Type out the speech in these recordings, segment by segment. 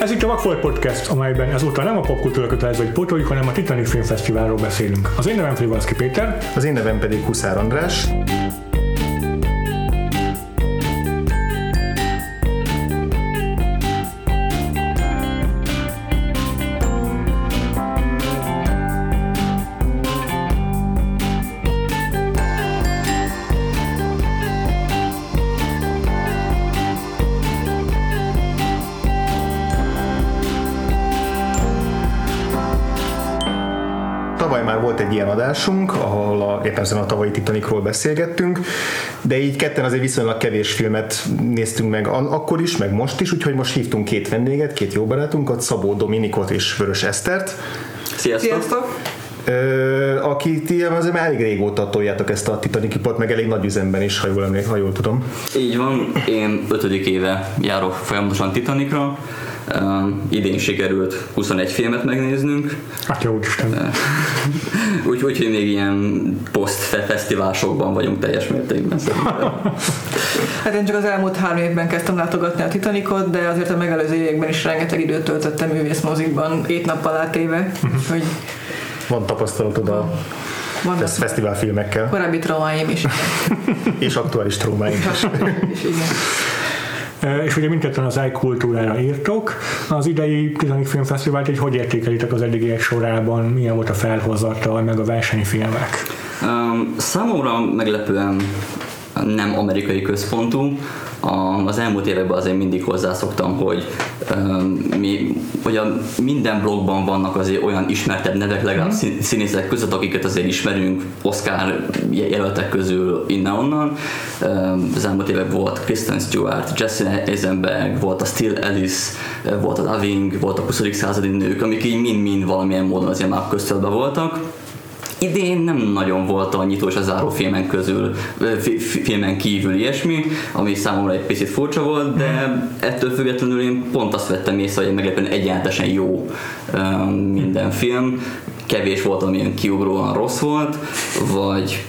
Ez itt a Vakfolt Podcast, amelyben ezúttal nem a popkultúra kötelező, hogy pótoljuk, hanem a Titanic Filmfesztiválról beszélünk. Az én nevem Frivalszki Péter. Az én nevem pedig Huszár András. Adásunk, ahol a, éppen a tavalyi Titanicról beszélgettünk, de így ketten azért viszonylag kevés filmet néztünk meg akkor is, meg most is, úgyhogy most hívtunk két vendéget, két jó barátunkat, Szabó Dominikot és Vörös Esztert. Sziasztok! Sziasztok! Ö, aki ti azért már elég régóta toljátok ezt a Titanic ipart, meg elég nagy üzemben is, ha jól, emlék, ha jól tudom. Így van, én ötödik éve járok folyamatosan Titanicra, Uh, idén sikerült 21 filmet megnéznünk. Hát jó Isten. Úgyhogy úgy, hogy még ilyen post-fesztiválsokban vagyunk teljes mértékben Hát én csak az elmúlt három évben kezdtem látogatni a Titanicot, de azért a megelőző években is rengeteg időt töltöttem művészmozikban, ét nappal átéve, mhm. úgyhogy van tapasztalatod a vannak fesztiválfilmekkel. Korábbi traumáim is. és aktuális traumáim is. is igen. És ugye mindketten az iKultúrára írtok. Az idei Titanic Filmfesztivált, hogy hogy értékelitek az eddigiek sorában, milyen volt a felhozatal, meg a versenyfilmek? Um, számomra meglepően nem amerikai központú, a, az elmúlt években azért mindig hozzászoktam, hogy, um, mi, hogy a, minden blogban vannak azért olyan ismertebb nevek, legalább mm. színészek között, akiket azért ismerünk, Oscar jelöltek közül innen-onnan. Um, az elmúlt évek volt Kristen Stewart, Jesse Eisenberg, volt a Still Alice, volt a Loving, volt a 20. századi nők, amik így mind-mind valamilyen módon azért már köztöltbe voltak Idén nem nagyon volt a nyitó és a záró filmen közül, filmen kívül ilyesmi, ami számomra egy picit furcsa volt, de ettől függetlenül én pont azt vettem észre, hogy meglepően egyáltalán jó minden film. Kevés volt, amilyen kiugróan rossz volt, vagy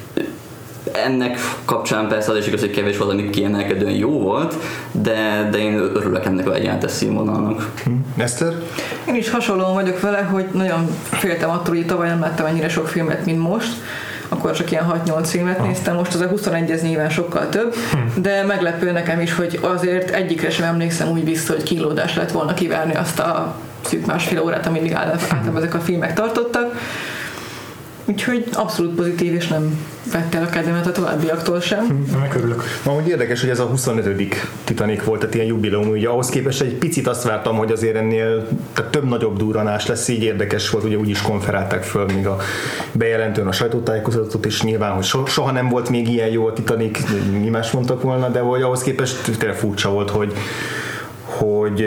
ennek kapcsán persze az is igaz, hogy kevés volt, ami kiemelkedően jó volt, de, de én örülök ennek a egyenletes színvonalnak. Hm. Eszter? Én is hasonlóan vagyok vele, hogy nagyon féltem attól, hogy tavaly nem láttam ennyire sok filmet, mint most akkor csak ilyen 6-8 filmet ah. néztem, most az a 21 ez nyilván sokkal több, hm. de meglepő nekem is, hogy azért egyikre sem emlékszem úgy vissza, hogy kilódás lett volna kivárni azt a szűk másfél órát, amíg általában ezek a filmek tartottak Úgyhogy abszolút pozitív, és nem vette el a kedvemet a továbbiaktól sem. Megörülök. Amúgy érdekes, hogy ez a 25. Titanic volt, tehát ilyen jubileum, ugye ahhoz képest egy picit azt vártam, hogy azért ennél tehát több nagyobb duranás lesz, így érdekes volt, ugye úgy is konferálták föl még a bejelentőn a sajtótájékozatot, és nyilván, hogy soha nem volt még ilyen jó a Titanic, mi más mondtak volna, de hogy ahhoz képest tényleg furcsa volt, hogy hogy,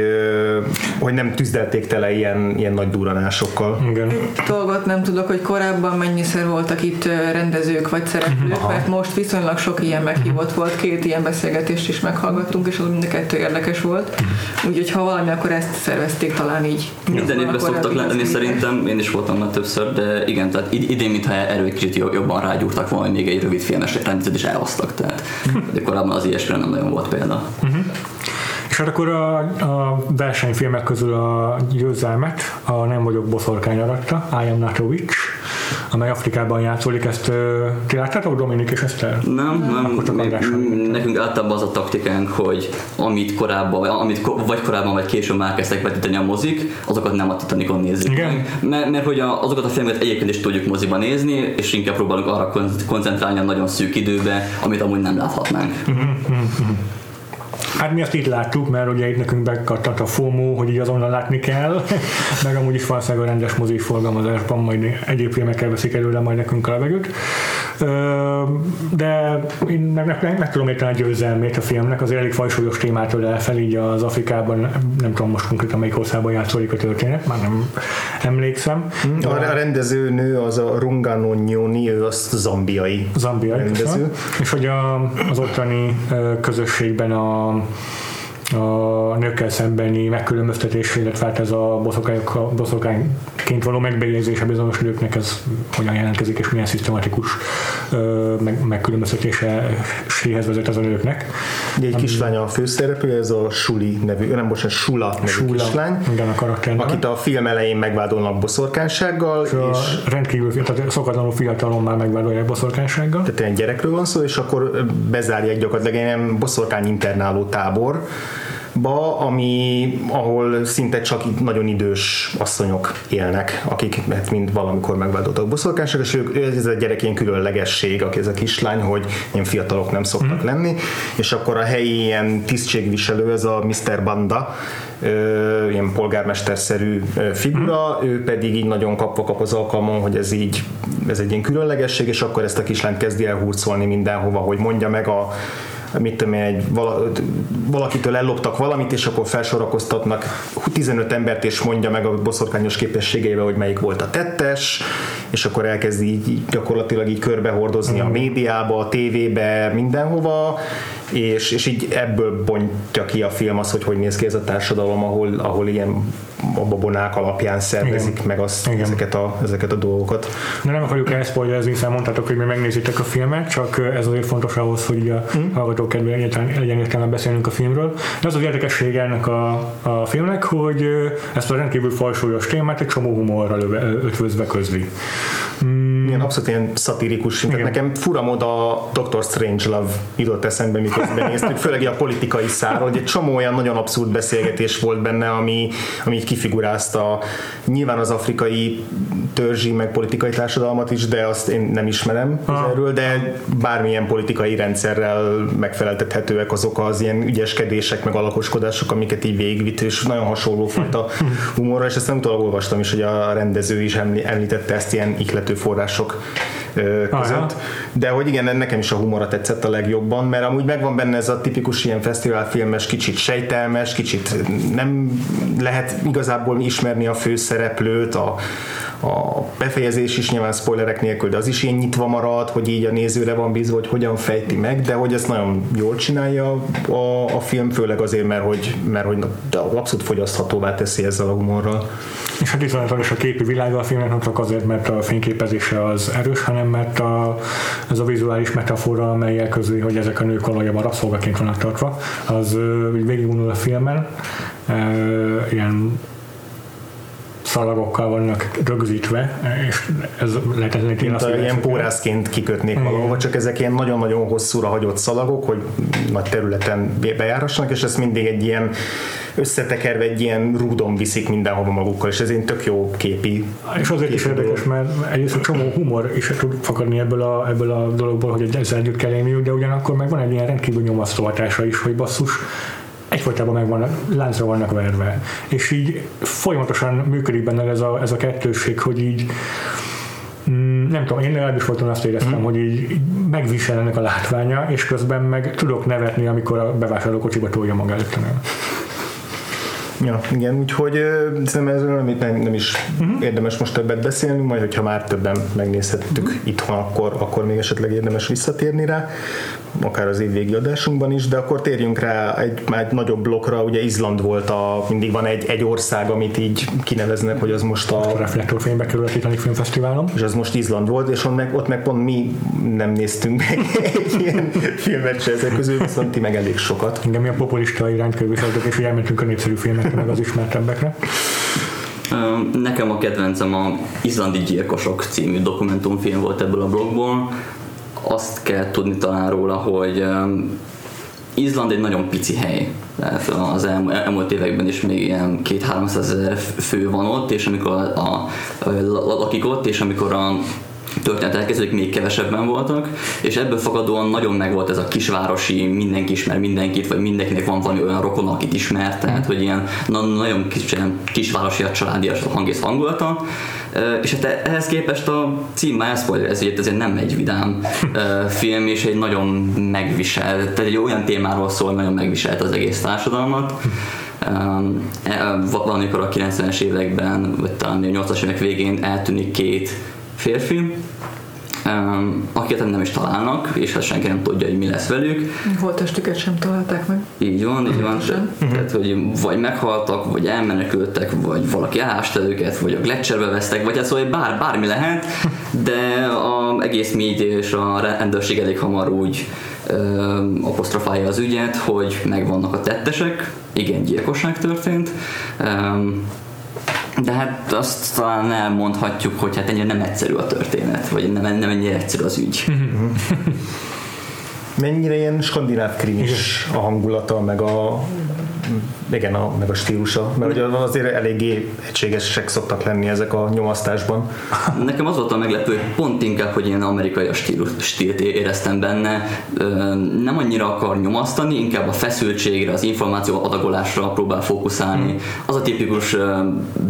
hogy nem tüzdelték tele ilyen, ilyen nagy duranásokkal. Igen. Egy dolgot nem tudok, hogy korábban mennyiszer voltak itt rendezők vagy szereplők, Aha. mert most viszonylag sok ilyen meghívott volt, két ilyen beszélgetést is meghallgattunk, és az mind a kettő érdekes volt. Úgyhogy ha valami, akkor ezt szervezték talán így. Minden évben szoktak lenni szerintem, én is voltam már többször, de igen, tehát idén, mintha erről egy kicsit jobban rágyúrtak volna, még egy rövid filmes rendezőt is elhoztak, tehát de korábban az ilyesmire nem nagyon volt példa. Uh-huh. És hát akkor a, a versenyfilmek közül a győzelmet a Nem vagyok boszorkány aratta, I am not a witch, amely Afrikában játszódik, ezt ti láttátok, Dominik és ezt el? Nem, nem. csak mi, nekünk általában az a taktikánk, hogy amit korábban, amit vagy korábban, vagy később már kezdtek vetíteni a mozik, azokat nem a Titanicon nézzük Igen. Mert, mert hogy a, azokat a filmeket egyébként is tudjuk moziban nézni, és inkább próbálunk arra koncentrálni a nagyon szűk időbe, amit amúgy nem láthatnánk. Uh-huh. Hát mi azt itt láttuk, mert ugye itt nekünk bekattant a FOMO, hogy így azonnal látni kell, meg amúgy is valószínűleg a rendes mozi forgalmazásban majd egyéb filmekkel veszik előle majd nekünk a levegőt. De én meg, meg, meg tudom érteni a győzelmét a filmnek, az elég fajsúlyos témától elfel, így az Afrikában, nem tudom most konkrétan melyik országban játszódik a történet, már nem emlékszem. A, a rendező nő az a Rungano Nyoni, ő az zambiai, zambiai rendező. Köszön. És hogy a, az ottani közösségben a a nőkkel szembeni megkülönböztetés, illetve hát ez a boszorkányként való megbélyegzése bizonyos nőknek ez hogyan jelentkezik, és milyen szisztematikus meg, megkülönböztetéséhez vezet az a nőknek. Ugye egy kislány a főszereplő, ez a Suli nevű, nem bocsánat, Sula nevű Sula, kislány, igen, a karakter akit a film elején megvádolnak boszorkánysággal. És, és rendkívül tehát szokatlanul fiatalon már megvádolják boszorkánysággal. Tehát egy gyerekről van szó, és akkor bezárják gyakorlatilag egy boszorkány internáló tábor, ba, ami, ahol szinte csak nagyon idős asszonyok élnek, akik hát mind valamikor megváltottak boszorkányság, és ők, ez a gyerek ilyen különlegesség, aki ez a kislány, hogy ilyen fiatalok nem szoktak mm. lenni, és akkor a helyi ilyen tisztségviselő, ez a Mr. Banda, ö, ilyen polgármesterszerű figura, mm. ő pedig így nagyon kapva kap az alkalmon, hogy ez így, ez egy ilyen különlegesség, és akkor ezt a kislányt kezdi elhurcolni mindenhova, hogy mondja meg a mit tudom egy, valakitől elloptak valamit, és akkor felsorakoztatnak 15 embert, és mondja meg a boszorkányos képességeivel, hogy melyik volt a tettes, és akkor elkezdi így gyakorlatilag így körbehordozni a médiába, a tévébe, mindenhova, és, és így ebből bontja ki a film az, hogy hogy néz ki ez a társadalom, ahol, ahol ilyen a babonák alapján szervezik Igen. meg azt, Igen. Ezeket, a, ezeket a dolgokat. De nem akarjuk elszpoilerezni, hiszen mondtátok, hogy mi megnézitek a filmet, csak ez azért fontos ahhoz, hogy a hmm. hallgatók kedvéért legyen értelme beszélnünk a filmről. De az az érdekessége ennek a, a filmnek, hogy ezt a rendkívül falsúlyos témát egy csomó humorral ötvözve közli. Mm. Ilyen abszolút ilyen szatirikus, Igen. nekem fura mód a Doctor Strange Love jutott eszembe, miközben néztük, főleg a politikai száról, hogy egy csomó olyan nagyon abszurd beszélgetés volt benne, ami, ami így kifigurázta nyilván az afrikai törzsi meg politikai társadalmat is, de azt én nem ismerem erről, de bármilyen politikai rendszerrel megfeleltethetőek azok az ilyen ügyeskedések, meg alakoskodások, amiket így végigvitt, és nagyon hasonló fajta humorra, és ezt nem utólag olvastam is, hogy a rendező is említette ezt ilyen iklető források között. Aha. De hogy igen, nekem is a humora tetszett a legjobban, mert amúgy megvan benne ez a tipikus ilyen fesztiválfilmes, kicsit sejtelmes, kicsit nem lehet igazából ismerni a főszereplőt, a, a befejezés is nyilván spoilerek nélkül, de az is ilyen nyitva marad, hogy így a nézőre van bízva, hogy hogyan fejti meg, de hogy ezt nagyon jól csinálja a, a film, főleg azért, mert hogy, mert hogy abszolút fogyaszthatóvá teszi ezzel a humorral. És hát is a képi világa a filmnek, nem csak azért, mert a fényképezése az erős, hanem mert a, ez a vizuális metafora, amelyel közül, hogy ezek a nők valójában rabszolgaként vannak tartva, az végigvonul a filmen, ilyen szalagokkal vannak rögzítve, és ez lehet ezek én azt ilyen pórászként kikötnék Igen. valahova, csak ezek ilyen nagyon-nagyon hosszúra hagyott szalagok, hogy nagy területen bejárassanak, és ezt mindig egy ilyen összetekerve egy ilyen rúdon viszik mindenhova magukkal, és ez egy tök jó képi. És azért is érdekes, mert egyrészt a csomó humor is tud fakadni ebből a, ebből a dologból, hogy ezzel együtt kell élniük, de ugyanakkor meg van egy ilyen rendkívül nyomasztó hatása is, hogy basszus, egyfolytában meg van, láncra vannak verve. És így folyamatosan működik benne ez a, ez a kettőség, hogy így mm, nem tudom, én legalábbis voltam azt éreztem, mm. hogy így megvisel ennek a látványa, és közben meg tudok nevetni, amikor a bevásárló kocsiba tolja maga előttem. Ja, igen, úgyhogy szerintem ez amit nem, nem is uh-huh. érdemes most többet beszélni, majd hogyha már többen megnézhettük uh-huh. itthon, akkor, akkor még esetleg érdemes visszatérni rá akár az évvégi adásunkban is, de akkor térjünk rá egy, egy nagyobb blokkra, ugye Izland volt a, mindig van egy, egy ország, amit így kineveznek, hogy az most a... a reflektorfénybe kerül a Titanic Filmfesztiválon. És az most Izland volt, és ott meg, ott meg pont mi nem néztünk meg egy ilyen filmet se ezek közül, viszont ti meg elég sokat. Igen, mi a populista irányt követünk, és elmentünk a népszerű filmekre, meg az ismertebbekre. Nekem a kedvencem a Izlandi Gyilkosok című dokumentumfilm volt ebből a blogból azt kell tudni talán róla, hogy Izland egy nagyon pici hely. Tehát az elmúlt években is még ilyen két 300 ezer fő van ott, és amikor a, a, lakik ott, és amikor a történet elkezdődik, még kevesebben voltak, és ebből fakadóan nagyon megvolt ez a kisvárosi, mindenki ismer mindenkit, vagy mindenkinek van valami olyan rokon, akit ismer, tehát hogy ilyen na, nagyon kis, kisvárosi, a családias hangész hangulata, és hát ehhez képest a cím már ez ezért nem egy vidám film, és egy nagyon megviselt, tehát egy olyan témáról szól, nagyon megviselt az egész társadalmat. E, valamikor a 90-es években, vagy talán a 80-as évek végén eltűnik két férfi, um, akiket nem is találnak, és hát senki nem tudja, hogy mi lesz velük. Holttestüket sem találták meg. Így van, így van. Sem. Tehát, hogy vagy meghaltak, vagy elmenekültek, vagy valaki elásta őket, vagy a Gletscherbe vesztek, vagy hát szóval bár, bármi lehet, de a egész média és a rendőrség elég hamar úgy ö, apostrofálja az ügyet, hogy megvannak a tettesek, igen, gyilkosság történt, Öm, de hát azt talán elmondhatjuk, hogy hát ennyire nem egyszerű a történet, vagy nem, nem ennyire egyszerű az ügy. Mennyire ilyen skandináv krimis a hangulata, meg a igen, a, meg a stílusa, mert ugye azért eléggé egységesek szoktak lenni ezek a nyomasztásban. Nekem az volt a meglepő, pont inkább, hogy ilyen amerikai stílus, stílt éreztem benne. Nem annyira akar nyomasztani, inkább a feszültségre, az információ adagolásra próbál fókuszálni. Az a tipikus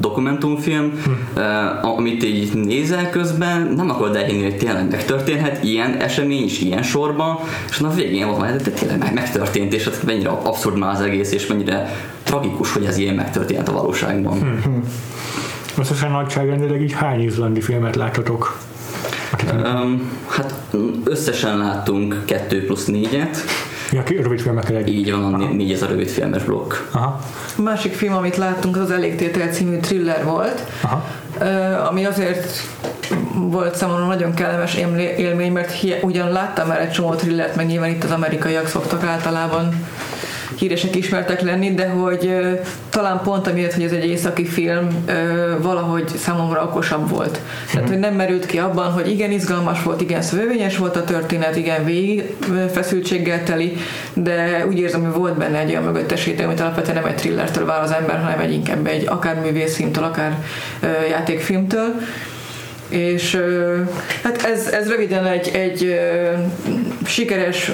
dokumentumfilm, ö, amit így nézel közben, nem akarod elhinni, hogy tényleg megtörténhet ilyen esemény is ilyen sorban, és a végén volt majd, de tényleg meg- megtörtént, és hát mennyire abszurd már az egész, és mennyire tragikus, hogy ez ilyen megtörténhet a valóságban. Összesen nagyságrendileg így hány izlandi filmet láttatok? Um, hát összesen láttunk 2 plusz 4-et, Ja, ki rövid filmekkel egy. így van, a né- négy ez a rövid filmes blokk. Aha, A másik film, amit láttunk, az az Elégtétel című thriller volt, aha. Ami azért volt számomra nagyon kellemes élmé- élmény, mert hi- ugyan láttam már egy csomó thrillert, meg nyilván itt az amerikaiak szoktak általában híresek ismertek lenni, de hogy talán pont amiatt, hogy ez egy északi film, valahogy számomra okosabb volt. Tehát, hogy nem merült ki abban, hogy igen izgalmas volt, igen szövevényes volt a történet, igen végig feszültséggel teli, de úgy érzem, hogy volt benne egy olyan mögöttesítés, amit alapvetően nem egy thrillertől vár az ember, hanem egy inkább egy akár művészfilmtől, akár játékfilmtől. És hát ez, ez röviden egy, egy sikeres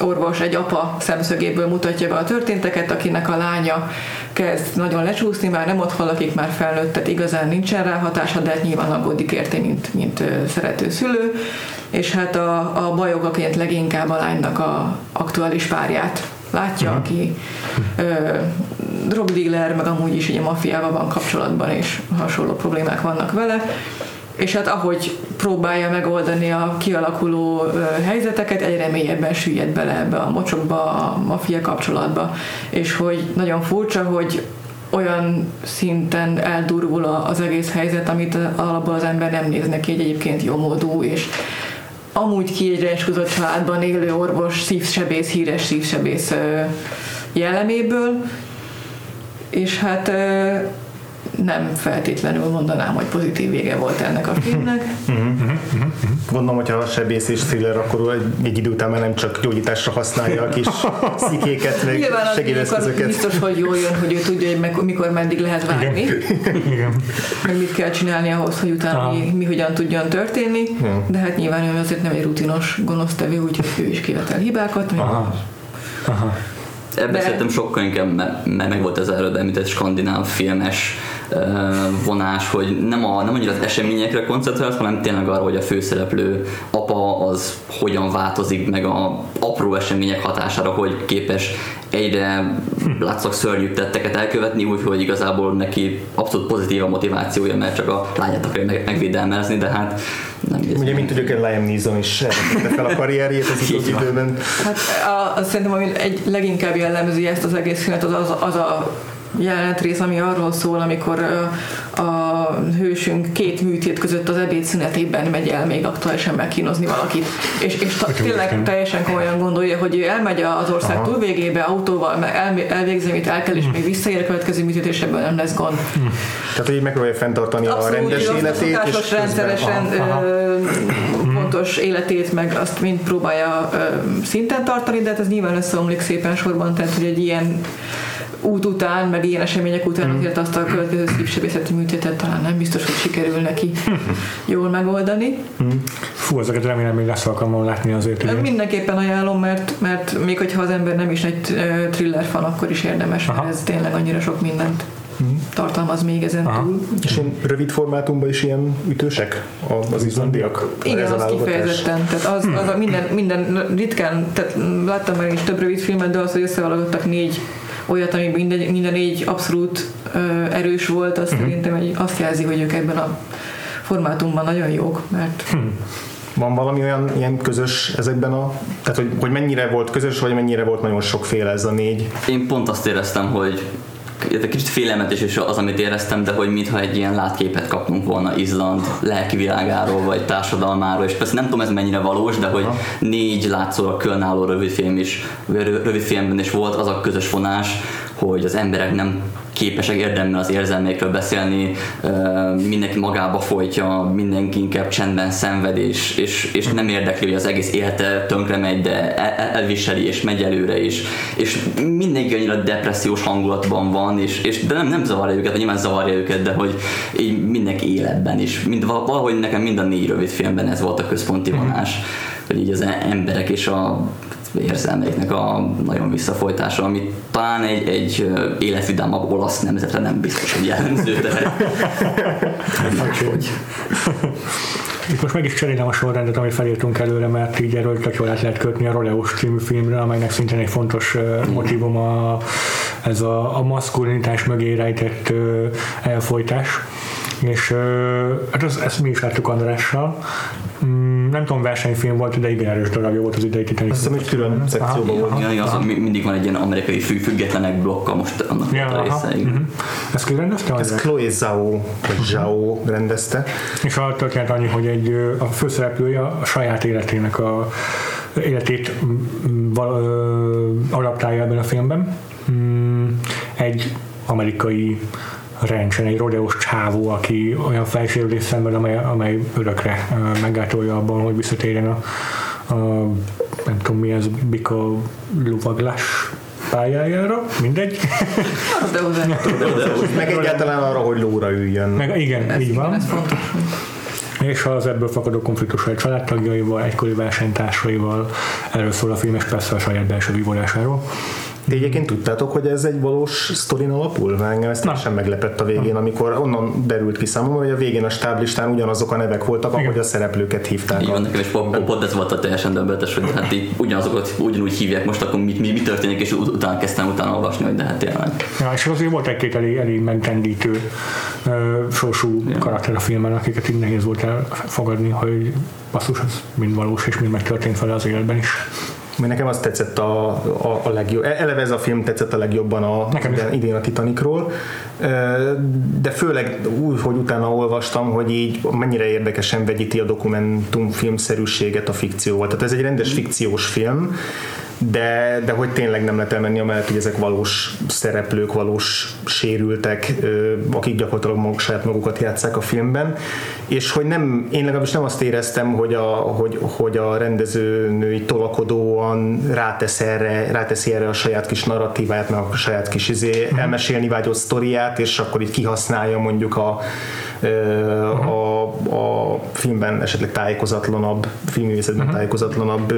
orvos, egy apa szemszögéből mutatja be a történteket, akinek a lánya kezd nagyon lecsúszni, már nem otthon lakik, már felnőtt, tehát igazán nincsen rá hatása, de hát nyilván aggódik érte, mint, mint szerető szülő, és hát a, a bajogaként leginkább a lánynak a aktuális párját látja, aki ö, drogdealer, meg amúgy is ugye maffiával van kapcsolatban, és hasonló problémák vannak vele. És hát ahogy próbálja megoldani a kialakuló helyzeteket, egyre mélyebben süllyed bele ebbe a mocsokba, a maffia kapcsolatba, és hogy nagyon furcsa, hogy olyan szinten eldurvul az egész helyzet, amit alapból az ember nem néz neki egy egyébként jó módú, és amúgy kiegyensúlyozott családban élő orvos, szívsebész, híres szívsebész jelleméből, és hát nem feltétlenül mondanám, hogy pozitív vége volt ennek a filmnek. Gondolom, hogyha a sebész és thriller, akkor egy, egy idő után már nem csak gyógyításra használja a kis szikéket, meg segédeszközöket. biztos, hogy jól jön, hogy ő tudja, hogy meg, mikor meddig lehet vágni, Igen. meg mit kell csinálni ahhoz, hogy utána mi, mi hogyan tudjon történni, de hát nyilván ő azért nem egy rutinos gonosztevő, úgyhogy ő is kivetel hibákat. Aha. Aha. Ebben De- szerintem sokkal inkább, mert, meg volt az előbb említett skandináv filmes vonás, hogy nem, a, nem annyira az eseményekre koncentrált, hanem tényleg arra, hogy a főszereplő apa az hogyan változik meg a apró események hatására, hogy képes egyre látszak szörnyű tetteket elkövetni, úgyhogy igazából neki abszolút pozitív a motivációja, mert csak a lányát akarja meg, megvédelmezni, de hát nem Ugye, mint tudjuk, Liam Neeson is fel a karrierjét az utóbbi időben. Hát a, azt szerintem, ami egy leginkább jellemzi ezt az egész filmet, az az, az a jelenetrész, ami arról szól, amikor a hősünk két műtét között az ebédszünetében megy el még aktuálisan megkínozni valakit. És, és ta, tényleg teljesen komolyan gondolja, hogy elmegy az ország Aha. túlvégébe autóval, el, elvégzi, amit el kell, és még visszaér a következő műtét, és ebből nem lesz gond. Tehát, hogy így megpróbálja fenntartani a Abszolút, rendes így azt a életét. és rendszeresen ö, fontos életét, meg azt mind próbálja ö, szinten tartani, de hát ez nyilván összeomlik szépen sorban, tehát hogy egy ilyen út után, meg ilyen események után azért azt a következő szívsebészeti műtétet talán nem biztos, hogy sikerül neki jól megoldani. Fú, ezeket remélem még lesz alkalmam látni azért. Igen. Mindenképpen ajánlom, mert, mert még hogyha az ember nem is egy thriller fan, akkor is érdemes, mert Aha. ez tényleg annyira sok mindent tartalmaz még ezen Aha. túl. És ilyen rövid formátumban is ilyen ütősek az izlandiak? Igen, az kifejezetten. Tehát az, az a minden, minden ritkán, tehát láttam már is több rövid filmet, de az, hogy összevalogottak négy olyat, ami minden, minden négy abszolút ö, erős volt, azt szerintem egy, azt jelzi, hogy ők ebben a formátumban nagyon jók, mert Van valami olyan ilyen közös ezekben a... Tehát, hogy, hogy mennyire volt közös, vagy mennyire volt nagyon sokféle ez a négy? Én pont azt éreztem, hogy egy kicsit félelmetes is az, amit éreztem, de hogy mintha egy ilyen látképet kaptunk volna Izland lelki világáról, vagy társadalmáról, és persze nem tudom ez mennyire valós, de hogy négy látszólag különálló rövidfilm is, rövidfilmben is volt az a közös vonás, hogy az emberek nem képesek érdemben az érzelmékről beszélni, mindenki magába folytja, mindenki inkább csendben szenved, és, és, és nem érdekli, hogy az egész élete tönkre megy, de elviseli, és megy előre is, és mindenki annyira depressziós hangulatban van, és, és de nem, nem zavarja őket, vagy nyilván zavarja őket, de hogy így mindenki életben is. Mind, valahogy nekem mind a négy rövid filmben ez volt a központi vonás, hogy így az emberek és a érzelmeiknek a nagyon visszafolytása, ami talán egy, egy életvidámabb olasz nemzetre nem biztos, hogy jellemző, de hogy. Itt most meg is cserélem a sorrendet, amit felírtunk előre, mert így erről tök jól át lehet kötni a Roleos című filmre, amelynek szintén egy fontos uh, motivum a, ez a, a maszkulinitás mögé rejtett uh, elfolytás. És uh, hát ezt, ezt mi is láttuk Andrással. Mm, nem tudom, versenyfilm volt, de igen erős darabja volt az idei Titanic. Azt hiszem, hogy külön szekcióban volt. Ja, az, mindig van egy ilyen amerikai fű, függetlenek blokka, most annak ja, a része. Uh-huh. Ezt ki rendezte? Ez Chloe Zhao, vagy Zhao rendezte. És a történet annyi, hogy egy, a főszereplője a saját életének a életét val, adaptálja ebben a filmben. Mm, egy amerikai rendsen egy rodeos csávó, aki olyan felsérülés szenved, amely, amely örökre meggátolja abban, hogy visszatérjen a, a nem tudom mi ez, bika luvaglás pályájára, mindegy. Meg egyáltalán arra, hogy lóra üljön. Meg, igen, ez így van. Ez fontos. És az ebből fakadó konfliktus egy családtagjaival, egykori versenytársaival, erről szól a film, és persze a saját belső vívolásáról. De egyébként tudtátok, hogy ez egy valós sztorin alapul? Engem ezt sem meglepett a végén, amikor onnan derült ki számomra, hogy a végén a stáblistán ugyanazok a nevek voltak, Igen. ahogy a szereplőket hívták. Igen, nekem is pont ez volt a teljesen döbbenetes, hogy hát így ugyanazokat ugyanúgy hívják most, akkor mi, mi, mi történik, és ut- utána kezdtem utána olvasni, hogy de hát tényleg. Ja, és azért volt egy-két elég, elég megtendítő uh, sorsú ja. karakter a filmben, akiket így nehéz volt elfogadni, hogy basszus, az mind valós, és mind megtörtént vele az életben is. Mert nekem az tetszett a, a, a legjobb, eleve ez a film tetszett a legjobban a, idén, idén a Titanicról, de főleg úgy, hogy utána olvastam, hogy így mennyire érdekesen vegyíti a dokumentumfilmszerűséget a fikcióval. Tehát ez egy rendes fikciós film, de, de hogy tényleg nem lehet elmenni amellett, hogy ezek valós szereplők, valós sérültek, akik gyakorlatilag maguk, saját magukat játszák a filmben, és hogy nem, én legalábbis nem azt éreztem, hogy a, hogy, hogy a rendezőnői tolakodóan rátesz erre, ráteszi erre a saját kis narratíváját, meg a saját kis izé, mhm. elmesélni vágyott sztoriát, és akkor így kihasználja mondjuk a, a, a filmben esetleg tájékozatlanabb, filmművészetben uh-huh. tájékozatlanabb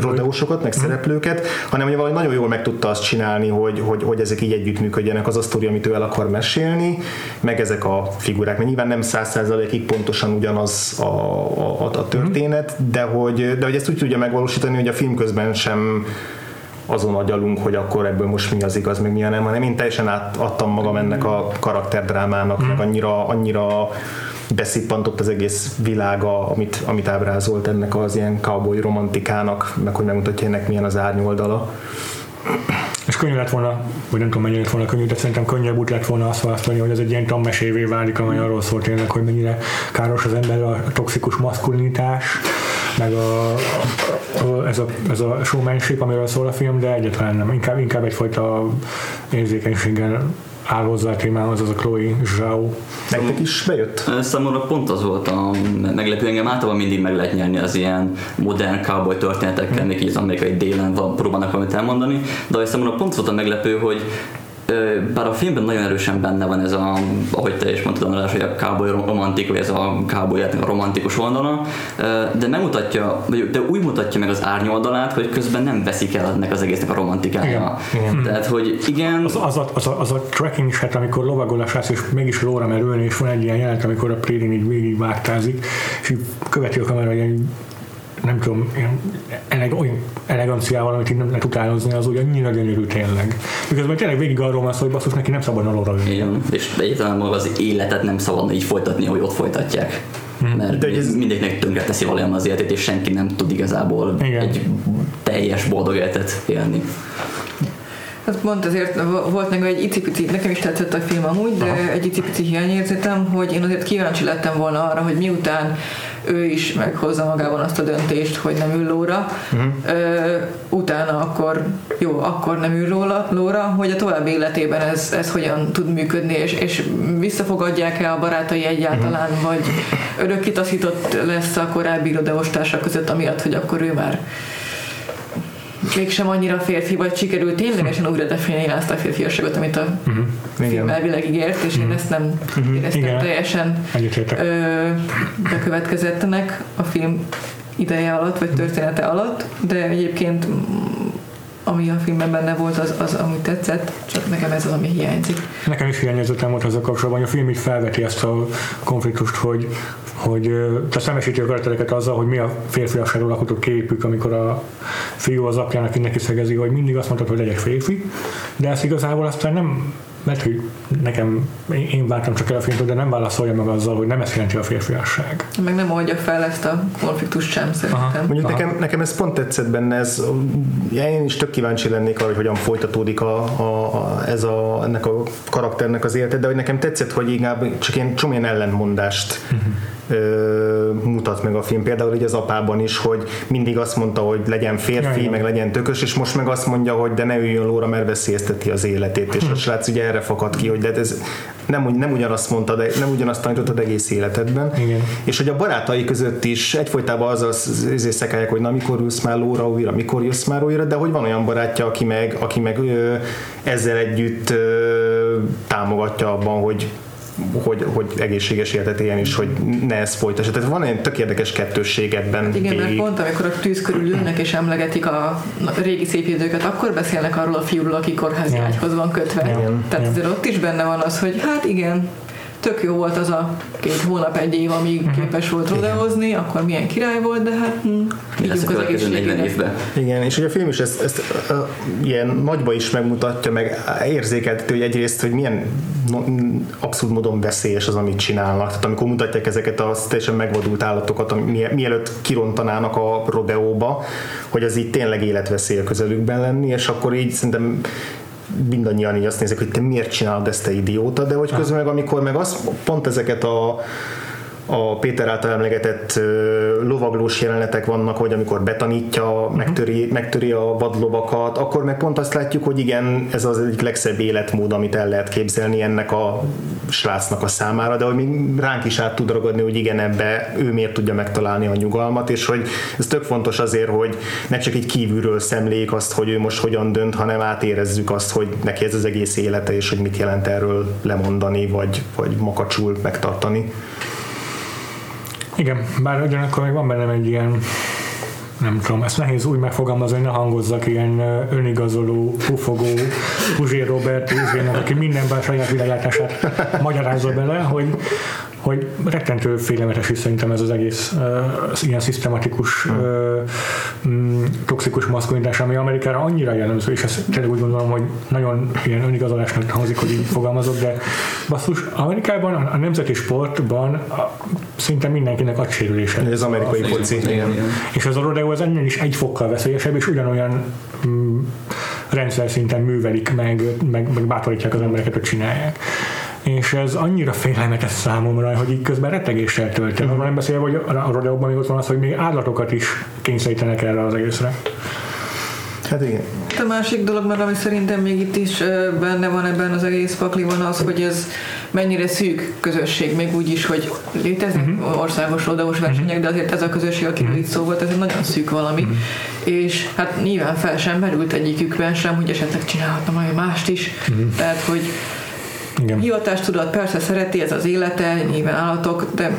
rodeósokat, meg uh-huh. szereplőket, hanem hogy valahogy nagyon jól meg tudta azt csinálni, hogy, hogy, hogy ezek így együttműködjenek, az a sztori, amit ő el akar mesélni, meg ezek a figurák. Mert nyilván nem száz százalékig pontosan ugyanaz a, a, a történet, uh-huh. de, hogy, de hogy ezt úgy tudja megvalósítani, hogy a film közben sem azon agyalunk, hogy akkor ebből most mi az igaz, meg mi a nem, hanem én teljesen átadtam magam ennek a karakterdrámának, mm. meg annyira, annyira beszippantott az egész világa, amit, amit ábrázolt ennek az ilyen cowboy romantikának, meg hogy megmutatja ennek milyen az árnyoldala. És könnyű lett volna, vagy nem tudom mennyire lett volna könnyű, de szerintem könnyebb út lett volna azt választani, hogy ez egy ilyen tanmesévé válik, amely arról szól tényleg, hogy mennyire káros az ember a toxikus maszkulinitás, meg a, a, ez, a, ez a showmanship, amiről szól a film, de egyáltalán nem. Inkább, inkább egyfajta érzékenységgel áll hozzá a témához, az a Chloe Zhao. Nektek is bejött? Számomra pont az volt a meglepő, engem általában mindig meg lehet nyerni az ilyen modern cowboy történetekkel, hmm. még így az amerikai délen van, próbálnak valamit elmondani, de számomra pont volt a meglepő, hogy bár a filmben nagyon erősen benne van ez a, ahogy te is mondtad András, hogy a cowboy romantik, vagy ez a cowboy a romantikus oldala, de megmutatja, vagy de úgy mutatja meg az árnyoldalát, hogy közben nem veszik el ennek az egésznek a romantikája. Igen. Igen. Tehát, hogy igen... Az, az, a, az, a, az a tracking shot, amikor lovagolás lesz, és mégis lóra merülni, és van egy ilyen jelent, amikor a Prédin így végig vágtázik, és így követi a kamera ilyen nem tudom, eleg, olyan eleganciával, amit így nem lehet utánozni, az úgy annyira gyönyörű tényleg. Miközben tényleg végig arról van szó, hogy basszus, neki nem szabad ülni. Igen, és egyáltalán maga az életet nem szabadna így folytatni, hogy ott folytatják. mert De ez- mindegyiknek tönkre teszi valójában az életét, és senki nem tud igazából Igen. egy teljes boldog életet élni. Hát pont ezért vo- volt nekem egy icipici, nekem is tetszett a film amúgy, de Aha. egy icipici hiányérzetem, hogy én azért kíváncsi lettem volna arra, hogy miután ő is meghozza magában azt a döntést, hogy nem ül lóra, uh-huh. ö, utána akkor, jó, akkor nem ül lóra, lóra hogy a további életében ez, ez hogyan tud működni, és, és visszafogadják-e a barátai egyáltalán, uh-huh. vagy örökké taszított lesz a korábbi irodaostársak között, amiatt, hogy akkor ő már mégsem annyira férfi, vagy sikerült ténylegesen újra definiálni azt a férfiasságot, amit a uh-huh. film Igen. elvileg ígért, és én ezt nem éreztem Igen. teljesen ö, bekövetkezettnek a film ideje alatt, vagy története alatt, de egyébként ami a filmben benne volt, az, az ami tetszett, csak nekem ez az, ami hiányzik. Nekem is hiányozottam volt azzal kapcsolatban, hogy a film így felveti ezt a konfliktust, hogy, hogy te szemesíti a karaktereket azzal, hogy mi a férfiasságról alkotott képük, amikor a fiú az apjának mindenki szegezi, hogy mindig azt mondtad, hogy legyek férfi, de ezt igazából aztán nem mert hogy nekem, én, vártam csak el a filmtől, de nem válaszolja meg azzal, hogy nem ezt jelenti a férfiasság. Meg nem oldja fel ezt a konfliktust sem szerintem. Mondjuk Aha. nekem, nekem ez pont tetszett benne, ez, én is tök kíváncsi lennék arra, hogy hogyan folytatódik a, a, a, ez a, ennek a karakternek az élete, de hogy nekem tetszett, hogy inkább csak ilyen csomó ilyen ellentmondást ö, mutat meg a film. Például így az apában is, hogy mindig azt mondta, hogy legyen férfi, Jaj, meg legyen tökös, és most meg azt mondja, hogy de ne üljön lóra, mert veszélyezteti az életét. És a srác ugye erre fakad ki, hogy de ez nem, nem ugyanazt mondta, de nem ugyanazt tanítottad egész életedben. Igen. És hogy a barátai között is egyfolytában azzal szekálják, hogy na mikor jössz már lóra újra, mikor jössz már újra, de hogy van olyan barátja, aki meg, aki meg ö, ezzel együtt ö, támogatja abban, hogy hogy, hogy egészséges életet éljen is, hogy ne ezt folytassa. Tehát van egy tök érdekes kettősség ebben. Igen, mert végig. pont amikor a tűz körül ülnek és emlegetik a régi szép időket, akkor beszélnek arról a fiúról, aki kórházi Igen. ágyhoz van kötve. Igen. Tehát Igen. azért ott is benne van az, hogy hát igen, tök jó volt az a két hónap, egy év, amíg Mhm. képes volt rodehozni, akkor milyen király volt, de hát hm, Mi lesz a következő 40 egészségére. évben? Igen, és hogy a film is ezt, ezt uh, ilyen nagyba is megmutatja, meg érzékeltető, hogy egyrészt, hogy milyen no, abszolút módon veszélyes az, amit csinálnak. Tehát amikor mutatják ezeket a teljesen megvadult állatokat, ami, mie- mielőtt kirontanának a rodeóba, hogy az így tényleg életveszély a közelükben lenni, és akkor így szerintem mindannyian így azt nézik, hogy te miért csinálod ezt, te idióta, de hogy közben meg amikor meg az, pont ezeket a a Péter által emlegetett lovaglós jelenetek vannak, hogy amikor betanítja, megtöri, megtöri a vadlovakat, akkor meg pont azt látjuk, hogy igen, ez az egyik legszebb életmód, amit el lehet képzelni ennek a srácnak a számára, de hogy még ránk is át tud ragadni, hogy igen, ebbe ő miért tudja megtalálni a nyugalmat, és hogy ez tök fontos azért, hogy ne csak így kívülről szemléljük azt, hogy ő most hogyan dönt, hanem átérezzük azt, hogy neki ez az egész élete, és hogy mit jelent erről lemondani, vagy, vagy makacsul megtartani. Igen, bár ugyanakkor még van bennem egy ilyen nem tudom, ezt nehéz úgy megfogalmazni, hogy ne hangozzak ilyen önigazoló, pufogó, Puzsér Robert Uzvének, aki mindenben a saját világlátását magyarázza bele, hogy, hogy rettentő félelmetes is szerintem ez az egész uh, ilyen szisztematikus uh, mm, toxikus maszkulinitás, ami Amerikára annyira jellemző, és ezt tényleg úgy gondolom, hogy nagyon ilyen önigazolásnak hangzik, hogy így fogalmazok, de basszus, Amerikában a, a nemzeti sportban a, szinte mindenkinek agysérülése. Ez az amerikai foci. És az a rodeo az ennél is egy fokkal veszélyesebb, és ugyanolyan mm, rendszer szinten művelik, meg, meg, meg bátorítják az embereket, hogy csinálják. És ez annyira félelmetes számomra, hogy így közben rettegéssel tölt el. Arról nem beszélve, hogy a rodeóban még ott van az, hogy még állatokat is kényszerítenek erre az egészre. Hát igen. A másik dolog, meg ami szerintem még itt is benne van ebben az egész pakliban az, hogy ez mennyire szűk közösség, még úgy is, hogy léteznek uh-huh. országos rodeós versenyek, de azért ez a közösség, akiről uh-huh. itt szó volt, ez egy nagyon szűk valami, uh-huh. és hát nyilván fel sem merült egyikükben sem, hogy esetleg csinálhatna majd mást is, uh-huh. tehát hogy Igen. hivatástudat persze szereti, ez az élete, nyilván állatok, de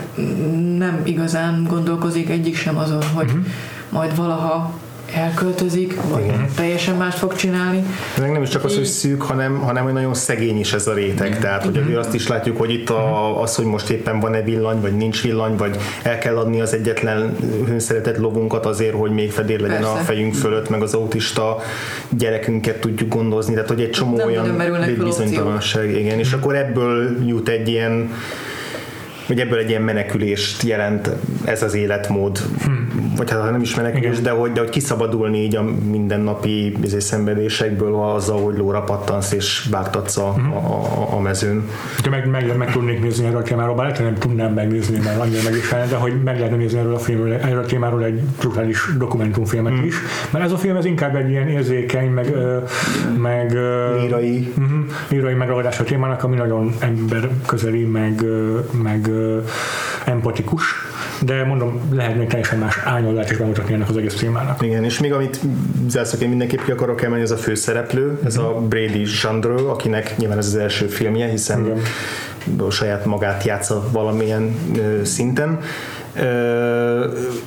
nem igazán gondolkozik egyik sem azon, hogy uh-huh. majd valaha elköltözik, vagy Igen. teljesen mást fog csinálni. Meg nem is csak az, hogy szűk, hanem, hanem hogy nagyon szegény is ez a réteg. Tehát, hogy azért azt is látjuk, hogy itt a, az, hogy most éppen van-e villany, vagy nincs villany, vagy el kell adni az egyetlen hőnszeretett lovunkat azért, hogy még fedél legyen Persze. a fejünk fölött, meg az autista gyerekünket tudjuk gondozni. Tehát, hogy egy csomó Nem olyan nagyon merülnek fel bizonytalanság. Igen, és akkor ebből jut egy ilyen hogy ebből egy ilyen menekülést jelent ez az életmód, hmm. vagy hát nem is menekülés, de hogy, de hogy kiszabadulni így a mindennapi izé, szenvedésekből azzal, hogy lóra pattansz és vágtatsz a, hmm. a, a, a mezőn. De meg, meg, meg tudnék nézni erről a témáról, bár nem tudnám megnézni, mert annyira meg is de hogy meg lehetne nézni erről a filmről, erről a témáról egy brutális dokumentumfilmet hmm. is, mert ez a film ez inkább egy ilyen érzékeny, meg, meg lírai, uh-huh, lírai megragadás a témának, ami nagyon ember közeli, meg, meg empatikus, de mondom, lehetne teljesen más ányolát is bemutatni ennek az egész témának. Igen, és még amit zászlóként mindenképp ki akarok emelni, ez a főszereplő, ez a Brady Chandro, akinek nyilván ez az első filmje, hiszen Igen. saját magát játsza valamilyen szinten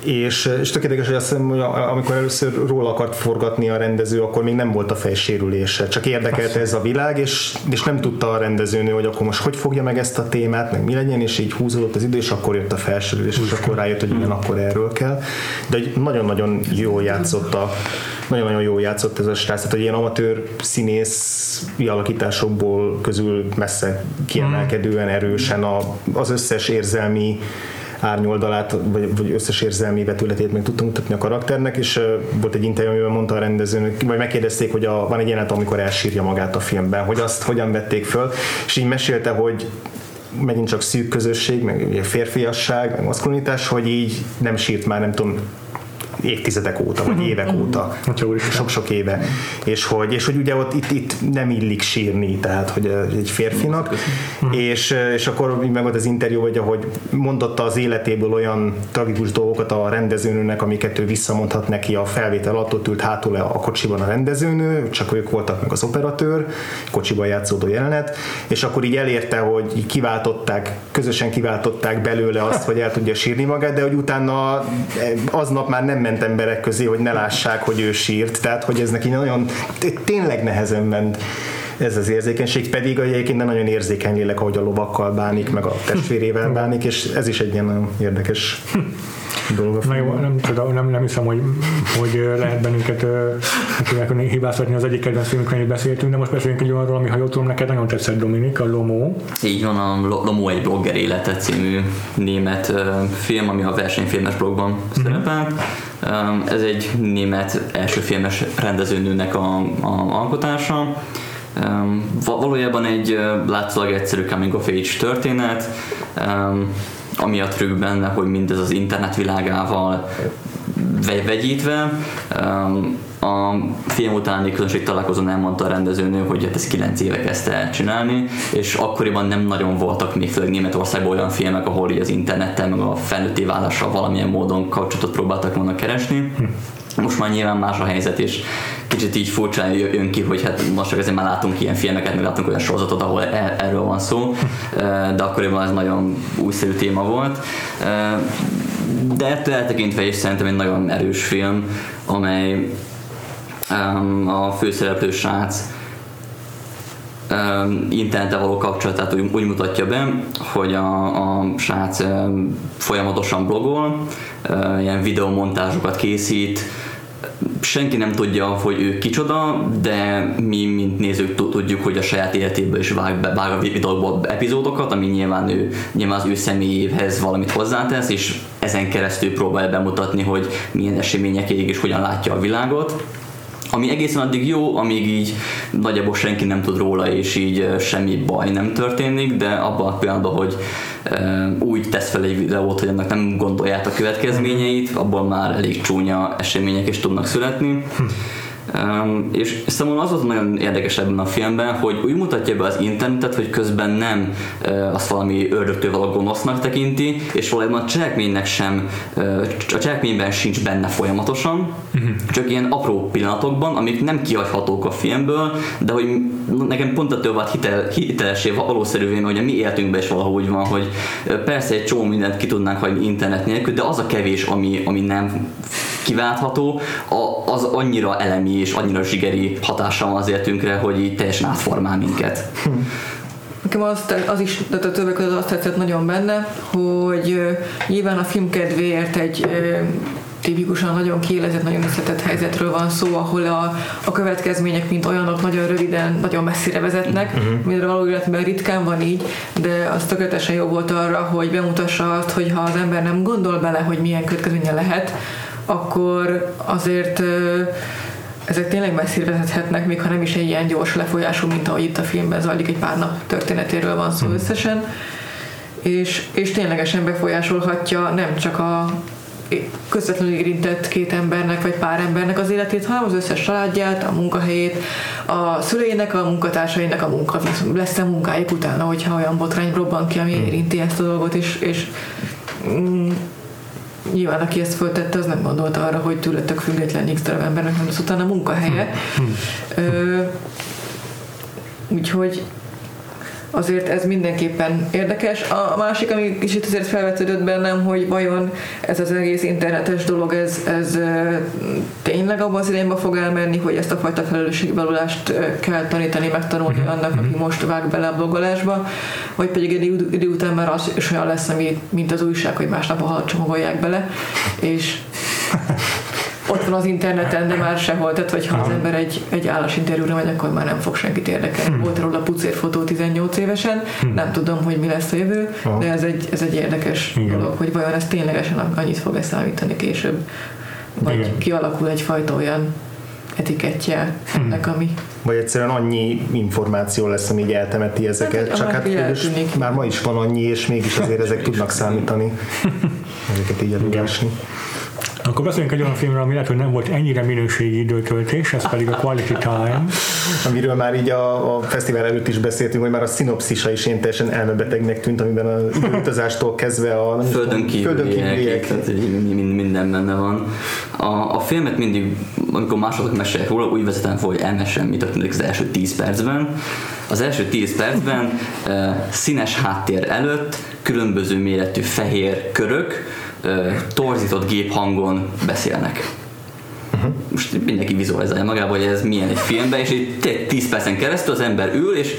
és, és tök érdekes, hogy azt hiszem, hogy amikor először róla akart forgatni a rendező, akkor még nem volt a fejsérülése, csak érdekelte ez a világ, és, és nem tudta a rendezőnő, hogy akkor most hogy fogja meg ezt a témát, meg mi legyen, és így húzódott az idő, és akkor jött a felsérülés, és akkor rájött, hogy igen, akkor erről kell. De nagyon-nagyon jól játszott a nagyon-nagyon jól játszott ez a srác, tehát hogy ilyen amatőr színész alakításokból közül messze kiemelkedően erősen a, az összes érzelmi árnyoldalát, vagy, vagy összes érzelmi vetületét meg tudtam mutatni a karakternek, és volt egy interjú, amiben mondta a rendezőnök, vagy megkérdezték, hogy a, van egy jelenet, amikor elsírja magát a filmben, hogy azt hogyan vették föl, és így mesélte, hogy megint csak szűk közösség, meg férfiasság, meg maszkulinitás, hogy így nem sírt már nem tudom évtizedek óta, vagy évek óta, sok-sok éve, és hogy, és hogy ugye ott itt, itt nem illik sírni, tehát hogy egy férfinak, és, és akkor meg volt az interjú, hogy ahogy mondotta az életéből olyan tragikus dolgokat a rendezőnőnek, amiket ő visszamondhat neki a felvétel alatt, ott ült hátul a kocsiban a rendezőnő, csak ők voltak meg az operatőr, kocsiban játszódó jelenet, és akkor így elérte, hogy kiváltották, közösen kiváltották belőle azt, hogy el tudja sírni magát, de hogy utána aznap már nem ment emberek közé, hogy ne lássák, hogy ő sírt, tehát hogy ez neki nagyon tényleg nehezen ment ez az érzékenység, pedig egyébként nem nagyon érzékeny lélek, ahogy a lovakkal bánik, meg a testvérével bánik, és ez is egy ilyen nagyon érdekes dolog. Na jó, nem, tudom, nem, nem hiszem, hogy, hogy lehet bennünket hát hibáztatni az egyik kedvenc filmünkről, beszéltünk, de most beszélünk egy olyanról, ami ha jól tudom, neked nagyon tetszett Dominik, a Lomo. Így van, a Lomo egy blogger élete című német film, ami a versenyfilmes blogban mm-hmm. szerepel. Ez egy német első filmes rendezőnőnek a, a alkotása. Valójában egy látszólag egyszerű coming of age történet, ami a trükk benne, hogy mindez az internet világával vegyítve. A film utáni közönség találkozón elmondta a rendezőnő, hogy hát ezt 9 éve kezdte el csinálni, és akkoriban nem nagyon voltak még főleg Németországban olyan filmek, ahol így az internettel, meg a felnőtté válással valamilyen módon kapcsolatot próbáltak volna keresni. Most már nyilván más a helyzet, és kicsit így furcsán jön ki, hogy hát most csak azért már látunk ilyen filmeket, meg látunk olyan sorozatot, ahol er- erről van szó, de akkoriban ez nagyon újszerű téma volt. De ettől eltekintve is szerintem egy nagyon erős film, amely a főszereplő srác internete való kapcsolatát úgy, úgy mutatja be, hogy a, a srác folyamatosan blogol, ilyen videomontázsokat készít, senki nem tudja, hogy ő kicsoda, de mi, mint nézők tudjuk, hogy a saját életéből is vág, be, vág a videókból epizódokat, ami nyilván, ő, nyilván az ő személyéhez valamit hozzátesz, és ezen keresztül próbál bemutatni, hogy milyen események és hogyan látja a világot ami egészen addig jó, amíg így nagyjából senki nem tud róla, és így semmi baj nem történik, de abban a pillanatban, hogy úgy tesz fel egy videót, hogy annak nem gondolják a következményeit, abból már elég csúnya események is tudnak születni. Hm Um, és számomra az volt nagyon érdekes ebben a filmben, hogy úgy mutatja be az internetet, hogy közben nem uh, azt valami ördögtől való gonosznak tekinti, és valójában a cselekménynek sem, uh, a cselekményben sincs benne folyamatosan, uh-huh. csak ilyen apró pillanatokban, amik nem kihagyhatók a filmből, de hogy nekem pont ettől vált hitel, hitelesé valószerűvé, hogy a mi életünkben is valahogy van, hogy persze egy csomó mindent ki tudnánk hagyni internet nélkül, de az a kevés, ami, ami nem kiváltható, az annyira elemi és annyira zsigeri hatással van az életünkre, hogy így teljesen átformál minket. Nekem az, az is, tehát a többek között azt tetszett nagyon benne, hogy nyilván a film kedvéért egy tipikusan nagyon kiélezett, nagyon összetett helyzetről van szó, ahol a, a következmények, mint olyanok nagyon röviden, nagyon messzire vezetnek, uh-huh. mint való életben ritkán van így, de az tökéletesen jó volt arra, hogy bemutassa azt, hogy ha az ember nem gondol bele, hogy milyen következménye lehet, akkor azért ezek tényleg messzire még ha nem is egy ilyen gyors lefolyású, mint ahogy itt a filmben zajlik, egy pár nap történetéről van szó hmm. összesen, és, és ténylegesen befolyásolhatja nem csak a közvetlenül érintett két embernek vagy pár embernek az életét, hanem az összes családját, a munkahelyét, a szüleinek, a munkatársainak a munka, lesz a munkájuk utána, hogyha olyan botrány robban ki, ami hmm. érinti ezt a dolgot, és, és mm, nyilván aki ezt föltette, az nem gondolta arra, hogy tőletek független x darab embernek nem lesz utána munkahelye. Hmm. Ö, úgyhogy azért ez mindenképpen érdekes. A másik, ami kicsit azért felvetődött bennem, hogy vajon ez az egész internetes dolog, ez, ez tényleg abban az irányba fog elmenni, hogy ezt a fajta felelősségbelulást kell tanítani, megtanulni mhm. annak, aki mhm. most vág bele a blogolásba, vagy pedig egy idő, idő után már az is olyan lesz, ami, mint az újság, hogy másnap a halat csomagolják bele, és ott van az interneten, de már sehol. Tehát, hogyha az ember egy, egy állásinterjúra megy, akkor már nem fog senkit érdekelni. Hmm. Volt róla pucérfotó 18 évesen, hmm. nem tudom, hogy mi lesz a jövő, Aha. de ez egy, ez egy érdekes Igen. dolog, hogy vajon ez ténylegesen annyit fog számítani később. Vagy Igen. kialakul egyfajta olyan etikettje hmm. ennek, ami... Vagy egyszerűen annyi információ lesz, ami így eltemeti ezeket, hát, csak hát már ma is van annyi, és mégis azért ezek tudnak számítani. Ezeket így elolvasni. Akkor beszéljünk egy olyan filmről, ami lehet, hogy nem volt ennyire minőségi időtöltés, ez pedig a Quality Time. Amiről már így a, a fesztivál előtt is beszéltünk, hogy már a szinopszisa is én teljesen elmebetegnek tűnt, amiben az időutazástól kezdve a földön kívüliek, minden benne van. A, a filmet mindig, amikor másodok mesélek róla, úgy vezetem fel, hogy elmesem, mi történik az első 10 percben. Az első 10 percben színes háttér előtt különböző méretű fehér körök, torzított géphangon beszélnek. Uh-huh. Most mindenki vizualizálja magába, hogy ez milyen egy filmben, és egy 10 percen keresztül az ember ül, és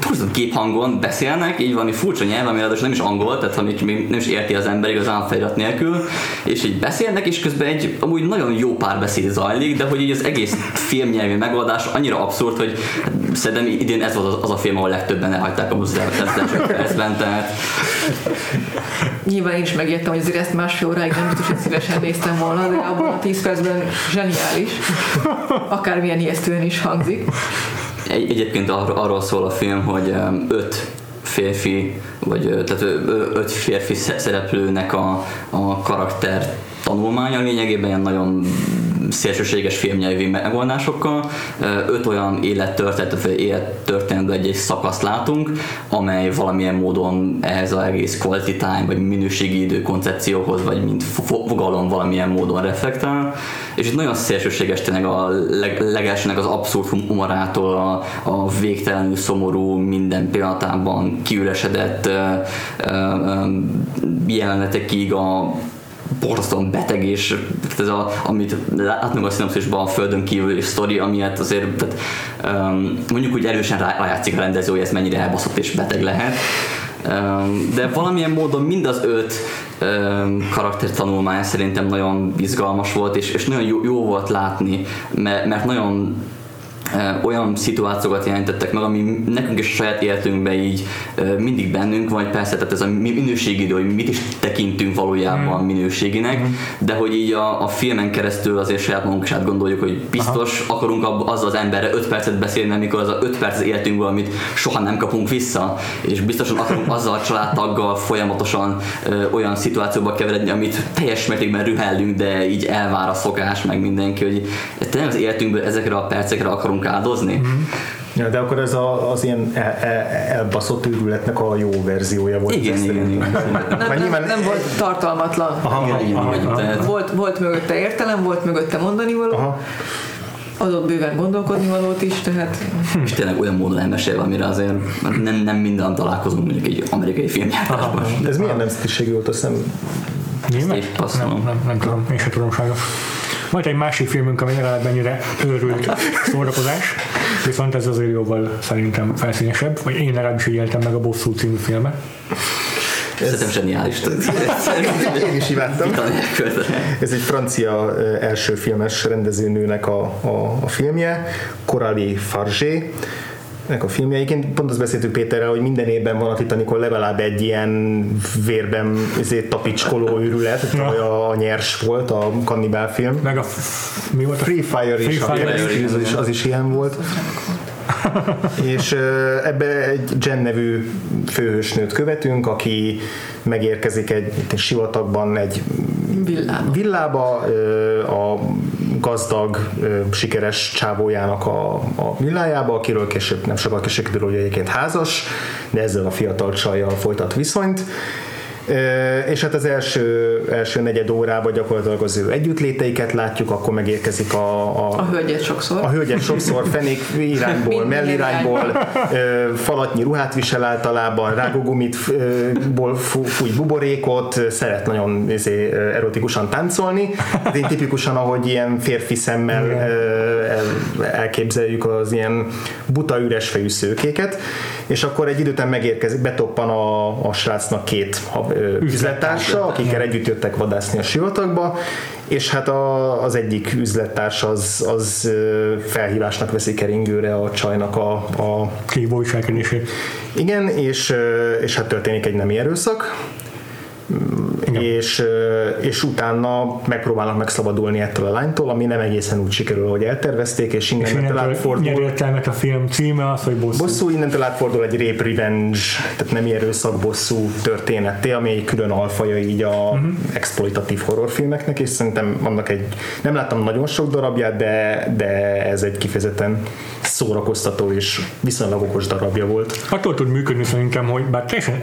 túlzott géphangon beszélnek, így valami furcsa nyelv, ami ráadásul nem is angol, tehát amit még nem is érti az ember igazán felirat nélkül, és így beszélnek, és közben egy amúgy nagyon jó párbeszéd zajlik, de hogy így az egész filmnyelvi megoldás annyira abszurd, hogy szerintem idén ez volt az a film, ahol legtöbben elhagyták a buszot percben, tehát Nyilván én is megértem, hogy azért ezt másfél óráig nem biztos, hogy szívesen néztem volna, de abban a 10 percben zseniális. Akármilyen ijesztően is hangzik. Egy, egyébként ar- arról szól a film, hogy öt férfi, vagy tehát öt férfi szereplőnek a, a karakter tanulmánya lényegében ilyen nagyon szélsőséges filmnyelvi megoldásokkal. Öt olyan élettörténet, élettörténetben egy, egy szakaszt látunk, amely valamilyen módon ehhez az egész quality time, vagy minőségi idő koncepcióhoz, vagy mint fogalom valamilyen módon reflektál. És itt nagyon szélsőséges tényleg a leg, legelsőnek az abszurd humorától a, a végtelenül szomorú, minden pillanatában kiüresedett jelenetekig a borzasztóan beteg, és ez a, amit látnunk a szinopszisban a földön kívül és sztori, amiért azért tehát, um, mondjuk úgy erősen rájátszik a rendező, hogy ez mennyire elbaszott és beteg lehet. Um, de valamilyen módon mind az öt um, karakter tanulmány szerintem nagyon izgalmas volt, és, és nagyon jó, jó volt látni, mert, mert nagyon olyan szituációkat jelentettek meg, ami nekünk is a saját életünkben így mindig bennünk van, persze, tehát ez a minőségi idő, hogy mit is tekintünk valójában mm. minőséginek, mm. de hogy így a, a filmen keresztül azért saját magunk is átgondoljuk, hogy biztos Aha. akarunk azzal az emberre 5 percet beszélni, amikor az a 5 perc az életünkből, amit soha nem kapunk vissza, és biztosan akarunk azzal a családtaggal folyamatosan ö, olyan szituációba keveredni, amit teljes mértékben rühellünk, de így elvár a szokás, meg mindenki, hogy tényleg az életünkből ezekre a percekre akarunk akarunk áldozni. Mm-hmm. Ja, de akkor ez a, az ilyen el, el, elbaszott őrületnek a jó verziója volt. Igen, igen, igen. Nem, nem, nem volt tartalmatlan. Aha, igen, igen, aha, igen, aha. Tehát... Volt, volt mögötte értelem, volt mögötte mondani való. Aha adott bőven gondolkodni valót is, tehát... És tényleg olyan módon elmesélve, amire azért nem, nem minden találkozunk mondjuk egy amerikai filmjátásban. Ez milyen nemzetiségű volt, azt hiszem... Német? Nem, nem, nem tudom, én sem tudom sajnos. Majd egy másik filmünk, ami legalább ennyire őrült szórakozás, viszont ez azért jóval szerintem felszínesebb, vagy én legalábbis így éltem meg a Bosszú című filmet. Szerintem zseniális. Én is imádtam. Ez egy francia ö, első filmes rendezőnőnek a, a, a filmje, Coralie Fargé, nek a filmjeiként, pont azt beszéltük Péterrel, hogy minden évben van a Titanicon legalább egy ilyen vérben ezért tapicskoló őrület, tavaly a, a nyers volt, a kannibál film. Meg a f- mi volt a Free Fire is, Free Fire az, is. az, is, az is ilyen volt. és ebbe egy Jen nevű főhősnőt követünk, aki megérkezik egy, egy sivatagban egy Villába. villába a gazdag, sikeres csávójának a, a villájába, akiről később nem sokkal később kiderül, hogy egyébként házas, de ezzel a fiatal csajjal folytat viszonyt. És hát az első, első negyed órában gyakorlatilag az ő együttléteiket látjuk, akkor megérkezik a, A a, hölgyet sokszor. a hölgyet sokszor fenék irányból, mellirányból, falatnyi ruhát visel általában, rágógumit ö, ból fú- fúj buborékot, szeret nagyon izé, erotikusan táncolni. Ez így tipikusan, ahogy ilyen férfi szemmel elképzeljük az ilyen buta üres fejű szőkéket, és akkor egy idő után megérkezik, betoppan a, a srácnak két üzlettársa, akikkel együtt jöttek vadászni a sivatagba, és hát a, az egyik üzlettárs az, az felhívásnak veszi keringőre a csajnak a, a kívó viselkedését. igen, és, és hát történik egy nemi erőszak, Igen. és, és utána megpróbálnak megszabadulni ettől a lánytól, ami nem egészen úgy sikerül, hogy eltervezték, és És innentől átfordul. értelmet a film címe, az, hogy bosszú. Bosszú innentől átfordul egy rape revenge, tehát nem erőszak bosszú történetté, ami egy külön alfaja így a uh-huh. exploitatív horrorfilmeknek, és szerintem annak egy, nem láttam nagyon sok darabját, de, de ez egy kifejezetten szórakoztató és viszonylag okos darabja volt. Attól tud működni szerintem, hogy bár teljesen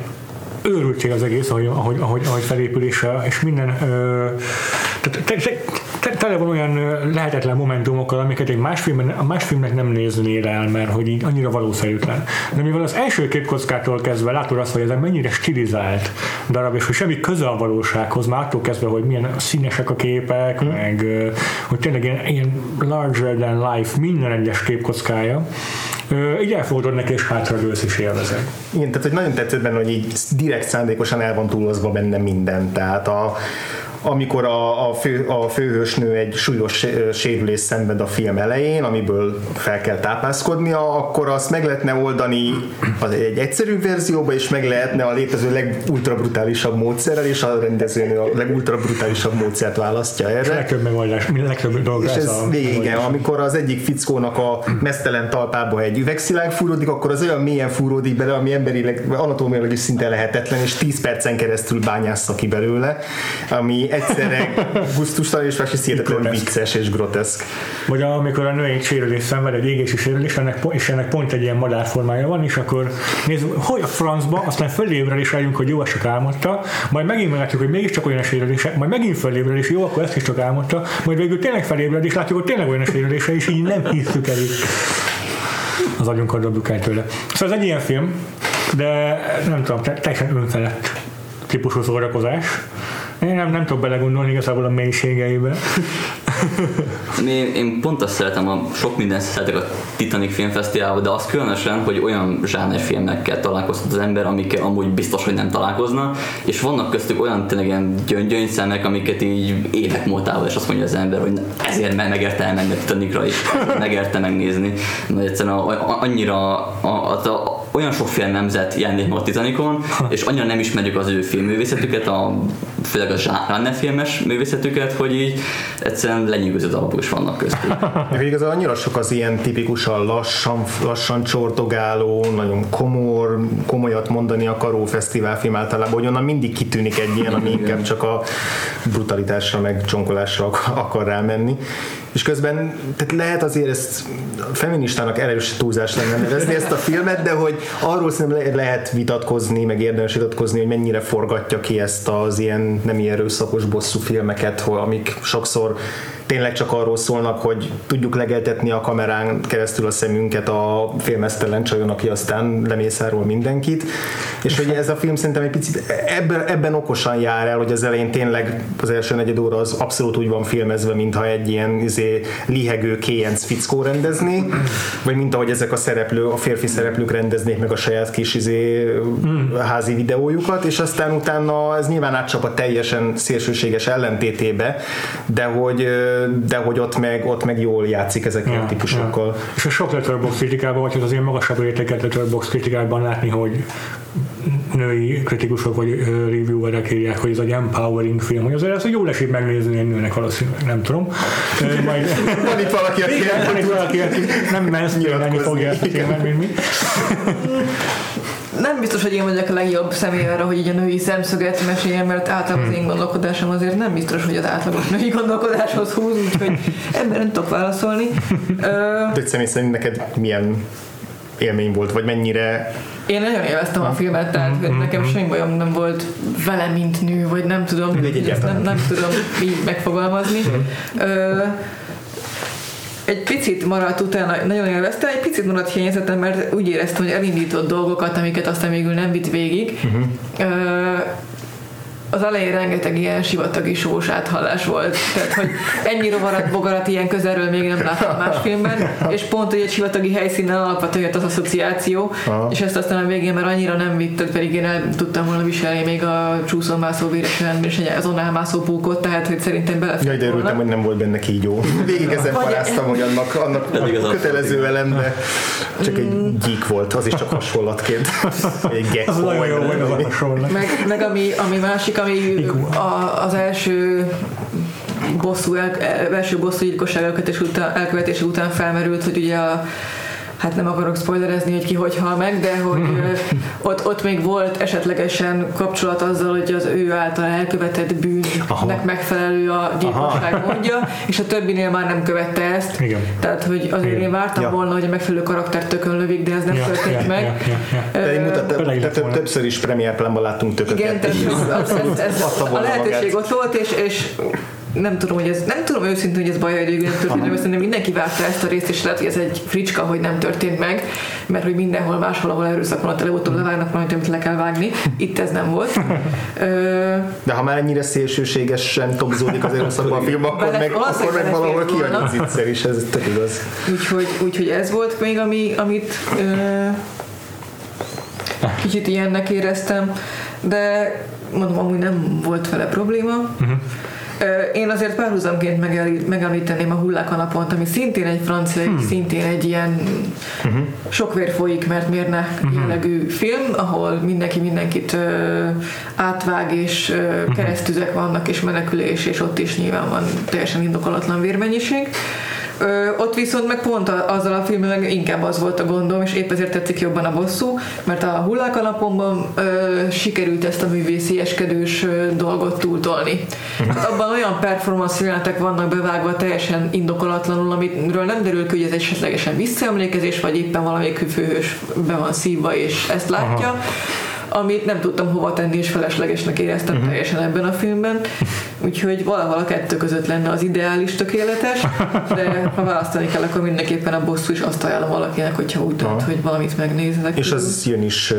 őrültség az egész, ahogy, ahogy, ahogy, ahogy felépül, és, minden ö, tehát te, te, te, tele van olyan lehetetlen momentumokkal, amiket egy más, filmben, a más filmnek nem néznél el, mert hogy így annyira valószerűtlen. De mivel az első képkockától kezdve látod azt, hogy ez mennyire stilizált darab, és hogy semmi köze a valósághoz, már attól kezdve, hogy milyen színesek a képek, mm. meg hogy tényleg ilyen, ilyen larger than life minden egyes képkockája, így elfogadod neki, és hátradőlsz és élvezed. Igen, tehát hogy nagyon tetszett benne, hogy így direkt szándékosan el van túlozva benne minden. Tehát a, amikor a, a, fő, a főhősnő egy súlyos sé- sérülés szenved a film elején, amiből fel kell tápászkodnia, akkor azt meg lehetne oldani az egy egyszerű verzióba, és meg lehetne a létező legultrabrutálisabb módszerrel, és a rendezőnő a legultrabrutálisabb módszert választja erre. legtöbb megoldás, legtöbb dolog És ez végig, igen, amikor az egyik fickónak a mesztelen talpába egy üvegszilág fúródik, akkor az olyan mélyen fúródik bele, ami emberileg, anatómiailag is szinte lehetetlen, és 10 percen keresztül bányássza ki belőle, ami egyszerre gusztustalan és másrészt hihetetlenül vicces és groteszk. Vagy amikor a nő egy sérülés szenved, egy égési sérülés, ennek, és ennek pont egy ilyen madárformája van, és akkor nézzük, hogy a francba, aztán fölébred és rájunk, hogy jó, ezt csak álmodta, majd megint meglátjuk, hogy mégiscsak olyan a sérülése, majd megint fölébred, és jó, akkor ezt is csak álmodta, majd végül tényleg felébred, és látjuk, hogy tényleg olyan a sérülése, és így nem hiszük el. Az agyunk adott el tőle. Szóval ez egy ilyen film, de nem tudom, te- teljesen önfelett típusú szórakozás. Én nem, nem tudok belegondolni igazából a mélységeibe. Én, én pont azt szeretem, a sok mindent szeretek a Titanic Filmfesztiválban, de az különösen, hogy olyan zsánerfilmekkel találkoztat az ember, amikkel amúgy biztos, hogy nem találkozna, és vannak köztük olyan tényleg ilyen gyön- gyöngyszemek, amiket így évek múltával, és azt mondja az ember, hogy ezért me- megérte elmenni a Titanicra is, megérte megnézni. Mert egyszerűen a, a, annyira a, a, a, olyan sokféle nemzet jelenik meg a Titanicon, és annyira nem ismerjük az ő filmművészetüket, a, főleg a zsáner filmes művészetüket, hogy így egyszerűen lenyűgöző darabok is vannak köztük. Igazából annyira sok az ilyen tipikusan lassan, lassan csortogáló, nagyon komor, komolyat mondani akaró fesztiválfilm általában, hogy onnan mindig kitűnik egy ilyen, ami inkább csak a brutalitásra meg csonkolásra ak- akar rámenni. És közben tehát lehet azért ezt feministának erős túlzás lenne nevezni ezt a filmet, de hogy arról szerintem le- lehet vitatkozni, meg érdemes vitatkozni, hogy mennyire forgatja ki ezt az ilyen nem ilyen erőszakos bosszú filmeket, amik sokszor tényleg csak arról szólnak, hogy tudjuk legeltetni a kamerán keresztül a szemünket a filmesztelen csajon, aki aztán lemészárol mindenkit, és hogy ez a film szerintem egy picit ebben, ebben okosan jár el, hogy az elején tényleg az első negyed óra az abszolút úgy van filmezve, mintha egy ilyen izé, lihegő kéjenc fickó rendezni, vagy mint ahogy ezek a szereplő, a férfi szereplők rendeznék meg a saját kis izé, házi videójukat, és aztán utána ez nyilván átcsap a teljesen szélsőséges ellentétébe, de hogy, de hogy ott meg, ott meg jól játszik ezekkel a típusokkal. Ja. És a sok letterbox kritikában, vagy az ilyen magasabb értéket letterbox kritikában látni, hogy női kritikusok vagy reviewerek írják, hogy ez egy empowering film, hogy azért ez jól esik megnézni egy nőnek valószínűleg, nem tudom. Majd... van itt valaki, aki, Igen, van itt valaki, aki nem menszpénelni fogja ezt a filmet, mint mi. nem biztos, hogy én vagyok a legjobb személy arra, hogy így a női szemszöget meséljem, mert általában az én gondolkodásom azért nem biztos, hogy az átlagos női gondolkodáshoz húz, úgyhogy ebben nem tudok válaszolni. De személy szerint neked milyen élmény volt, vagy mennyire én nagyon élveztem a filmet, tehát hogy nekem semmi bajom nem volt vele, mint nő, vagy nem tudom, nem, nem tudom így megfogalmazni. Ö, egy picit maradt utána, nagyon élvezte, egy picit maradt hiányzetem, mert úgy éreztem, hogy elindított dolgokat, amiket aztán végül nem vitt végig. Uh-huh. Ö, az elején rengeteg ilyen sivatagi sós áthallás volt. Tehát, hogy ennyi rovarat, bogarat ilyen közelről még nem láttam más filmben, és pont, hogy egy sivatagi helyszínen alapvetően jött az asszociáció, Aha. és ezt aztán a végén már annyira nem vitt, pedig én el tudtam volna viselni még a csúszó mászó véresen, és egy azon mászó pókot, tehát, hogy szerintem belefér Jaj, de örültem, hogy nem volt benne kígyó. Végig ezen paráztam, hogy annak, annak kötelező elem, de csak egy gyík volt, az is csak hasonlatként. Egy gecko. Az nagyon jó, hogy az hasonlat. Meg, meg ami, ami másik, ami a, az első bosszú, el, első bosszú gyilkosság elkövetése után, elkövetése után felmerült, hogy ugye a hát nem akarok spoilerezni, hogy ki hogy hal meg, de hogy ott, ott még volt esetlegesen kapcsolat azzal, hogy az ő által elkövetett bűnnek Aha. megfelelő a gyilkosság mondja, és a többinél már nem követte ezt. Igen. Tehát, hogy azért Igen. én vártam ja. volna, hogy a megfelelő karakter tökön lövik, de ez nem ja, történt ja, meg. Ja, ja, ja. De mutat, többször is premier plánban láttunk tököket. Igen, tehát ez, ez, ez a lehetőség ott volt, és, és nem tudom, hogy ez, nem tudom őszintén, hogy ez baj, hogy nem történt meg, szerintem mindenki várta ezt a részt, és lehet, hogy ez egy fricska, hogy nem történt meg, mert hogy mindenhol máshol, ahol erőszak van, előbb-utóbb levágnak valamit, amit le kell vágni. Itt ez nem volt. De ha már ennyire szélsőségesen tobzódik az erőszakban a film, akkor meg, akkor meg valahol kijön az zicser is, ez tök igaz. Úgyhogy, úgyhogy ez volt még, ami, amit ö, kicsit ilyennek éreztem, de mondom, amúgy nem volt vele probléma. Uh-huh. Én azért párhuzamként megemlíteném a Hullák a napont, ami szintén egy francia, hmm. szintén egy ilyen uh-huh. sok vér folyik, mert miért ne uh-huh. jellegű film, ahol mindenki mindenkit ö, átvág, és ö, uh-huh. keresztüzek vannak, és menekülés, és ott is nyilván van teljesen indokolatlan vérmennyiség. Ö, ott viszont meg pont a, azzal a filmmel meg inkább az volt a gondom, és épp ezért tetszik jobban a bosszú, mert a hullák alapomban ö, sikerült ezt a művészieskedős ö, dolgot túltolni. Hát abban olyan performance jelenetek vannak bevágva teljesen indokolatlanul, amiről nem derül ki, hogy ez esetlegesen visszaemlékezés, vagy éppen valamelyik főhős be van szívva, és ezt látja. Aha amit nem tudtam hova tenni, és feleslegesnek éreztem uh-huh. teljesen ebben a filmben. Úgyhogy valahol a kettő között lenne az ideális tökéletes, de ha választani kell, akkor mindenképpen a bosszú is azt ajánlom valakinek, hogyha úgy dönt, hogy valamit megnéznek. És az jön is uh,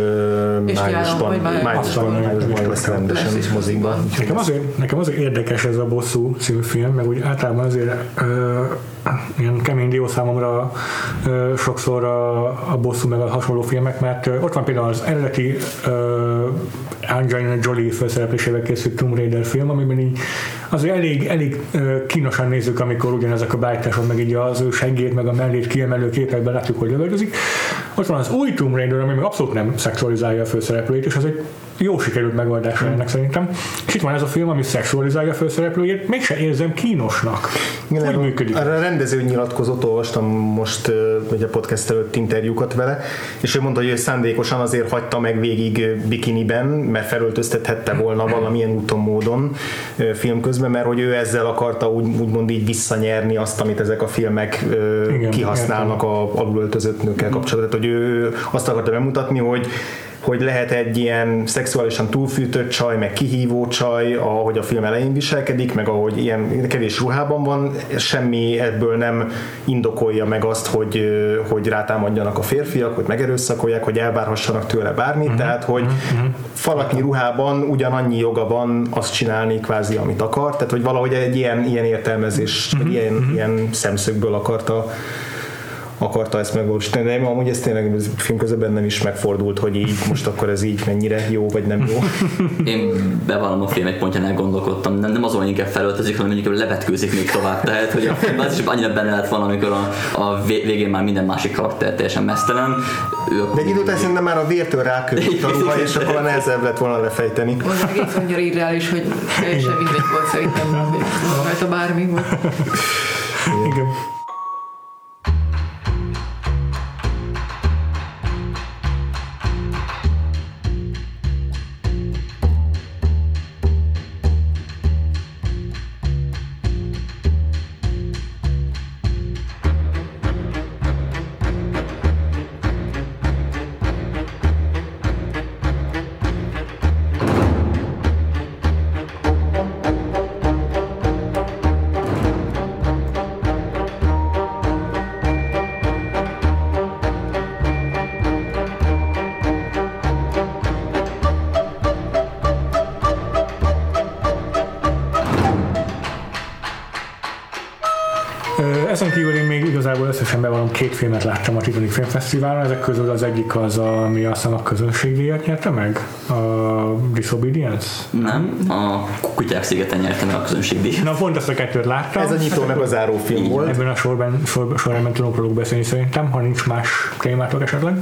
májusban, májusban, májusban lesz rendesen mozikban. Nekem azért, nekem azért érdekes ez a bosszú című film, meg úgy általában azért uh, ilyen kemény dió számomra uh, sokszor a, a bosszú meg a hasonló filmek, mert uh, ott van például az eredeti uh, Angelina Jolie felszereplésével készült Tomb Raider film, amiben így azért elég, elég kínosan nézzük, amikor ugyanezek a bájtások, meg így az ő seggét, meg a mellét kiemelő képekben látjuk, hogy lövöldözik. Ott van az új Tomb Raider, ami még abszolút nem szexualizálja a főszereplőjét, és az egy jó sikerült megoldása ennek szerintem. És itt van ez a film, ami szexualizálja a főszereplőjét, mégse érzem kínosnak. Igen, Hogy működik? A rendező nyilatkozott, olvastam most egy a podcast előtt interjúkat vele, és ő mondta, hogy ő szándékosan azért hagyta meg végig bikiniben, mert felöltöztethette volna valamilyen úton, módon film közben, mert hogy ő ezzel akarta úgy, úgymond így visszanyerni azt, amit ezek a filmek Igen, kihasználnak értem. a alulöltözött nőkkel kapcsolatban. hogy ő azt akarta bemutatni, hogy hogy lehet egy ilyen szexuálisan túlfűtött csaj, meg kihívó csaj, ahogy a film elején viselkedik, meg ahogy ilyen kevés ruhában van, semmi ebből nem indokolja meg azt, hogy, hogy rátámadjanak a férfiak, hogy megerőszakolják, hogy elvárhassanak tőle bármit, uh-huh. tehát hogy uh-huh. falaknyi ruhában ugyanannyi joga van azt csinálni kvázi, amit akar, tehát hogy valahogy egy ilyen, ilyen értelmezés, uh-huh. ilyen, uh-huh. ilyen szemszögből akarta akarta ezt megvalósítani, de amúgy ez tényleg a film közben bennem is megfordult, hogy így most akkor ez így mennyire jó, vagy nem jó. Én bevallom a film egy pontján elgondolkodtam, nem, nem azon, inkább felöltözik, hanem mondjuk levetkőzik még tovább. Tehát, hogy a filmben az is annyira benne lett volna, amikor a, a végén már minden másik karakter teljesen mesztelen. De egy idő után szerintem már a vértől rákötött a ruha, és akkor nehezebb lett volna lefejteni. Az egész annyira irreális, hogy teljesen mindegy volt szerintem, rajta bármi volt. Igen. Két filmet láttam a Titanic Filmfesztiválon, ezek közül az egyik az, ami azt hiszem a közönségdíjat nyerte meg, a Disobedience? Nem, a Kutyák szigeten nyerte meg a közönségdíjat. Na pont azt a kettőt láttam. Ez a nyitó meg a záró film volt. Ebben a sorban, sor, sorban tudok róluk beszélni szerintem, ha nincs más témátok esetleg.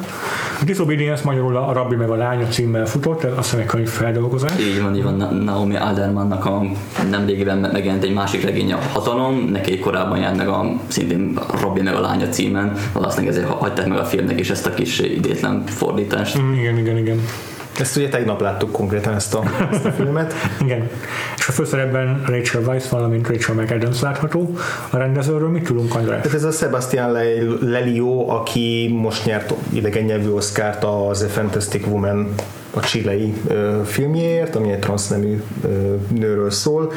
A Disobedience magyarul a Rabbi meg a lánya címmel futott, azt hiszem egy könyv feldolgozás. Így van, így van Naomi Aldermannak a nemrégiben megjelent egy másik regény a Hatalom, neki korábban jelent meg a szintén Rabbi meg a lánya címen, valószínűleg ezért hagyták meg a filmnek is ezt a kis idétlen fordítást. Mm, igen, igen, igen. Ezt ugye tegnap láttuk konkrétan ezt a, ezt a filmet. Igen. És a főszerepben Rachel Weisz, valamint Rachel McAdams látható. A rendezőről mit tudunk, András? Ez a Sebastian Lelio, aki most nyert idegen nyelvű oszkárt az A Fantastic Woman a csilei ö, filmjéért, ami egy transznemű ö, nőről szól,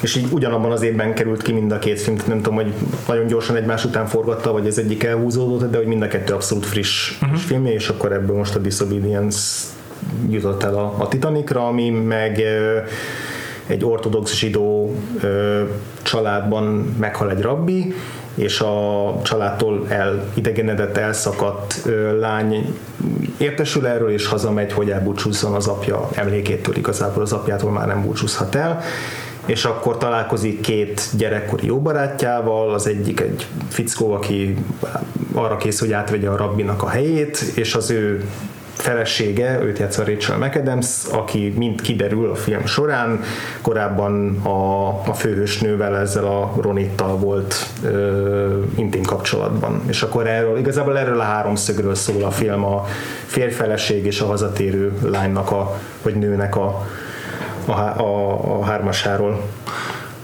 és így ugyanabban az évben került ki mind a két film, nem tudom, hogy nagyon gyorsan egymás után forgatta, vagy ez egyik elhúzódott, de hogy mind a kettő abszolút friss, uh-huh. filmje, és akkor ebből most a Disobedience jutott el a, a Titanicra, ami meg egy ortodox zsidó családban meghal egy rabbi, és a családtól elidegenedett, elszakadt lány értesül erről, és hazamegy, hogy elbúcsúzzon az apja emlékétől, igazából az apjától már nem búcsúzhat el, és akkor találkozik két gyerekkori jó barátjával, az egyik egy fickó, aki arra kész, hogy átvegye a rabbinak a helyét, és az ő felesége, őt játsza Rachel McAdams, aki mind kiderül a film során, korábban a, a főhősnővel, ezzel a Ronittal volt ö, intim kapcsolatban. És akkor erről, igazából erről a háromszögről szól a film, a férfeleség és a hazatérő lánynak, a, vagy nőnek a, a, a, a hármasáról.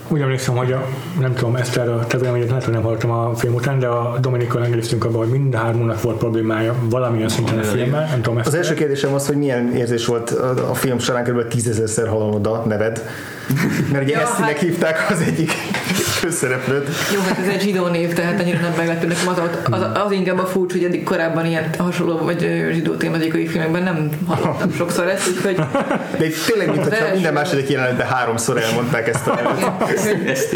Úgy emlékszem, hogy a, nem tudom, ezt erre a te véleményet lehet, hogy nem hallottam a film után, de a Dominikkal engedeztünk abban, hogy mind a hármunknak volt problémája valamilyen szinten a filmmel. Nem tudom, az első kérdésem az, hogy milyen érzés volt a, a film során kb. tízezerszer hallom a neved. Mert ugye ja, ezt hát... hívták az egyik főszereplőt. Jó, hát ez egy zsidó név, tehát annyira nem meglepő nekem az, az, az inkább a furcsa, hogy eddig korábban ilyen hasonló vagy zsidó tématikai filmekben nem hallottam sokszor ezt, úgyhogy... De itt tényleg, mint hogyha minden második jelenetben háromszor elmondták ezt a nevet.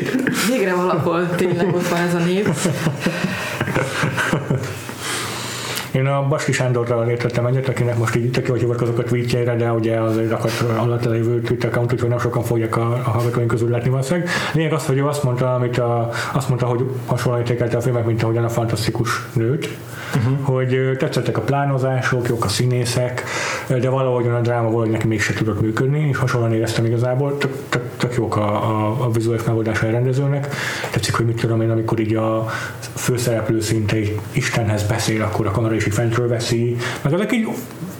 Végre valahol tényleg ott van ez a név. Én a Baski Sándorral értettem egyet, akinek most így tök jó, hogy hivatkozok a tweetjeire, de ugye az rakat alatt lévő Twitter account, úgyhogy nem sokan fogják a, a hallgatóink közül látni valószínűleg. Lényeg az, hogy ő azt mondta, amit a, azt mondta, hogy hasonlóan értékelte a filmek, mint ahogyan a fantasztikus nőt, uh-huh. hogy tetszettek a plánozások, jók a színészek, de valahogy a dráma valahogy neki mégse tudott működni, és hasonlóan éreztem igazából, tök, tök, tök jók a, a, a vizuális megoldása a rendezőnek. Tetszik, hogy mit tudom én, amikor így a főszereplő szinte Istenhez beszél, akkor a kamera is így fentről veszi, meg azok így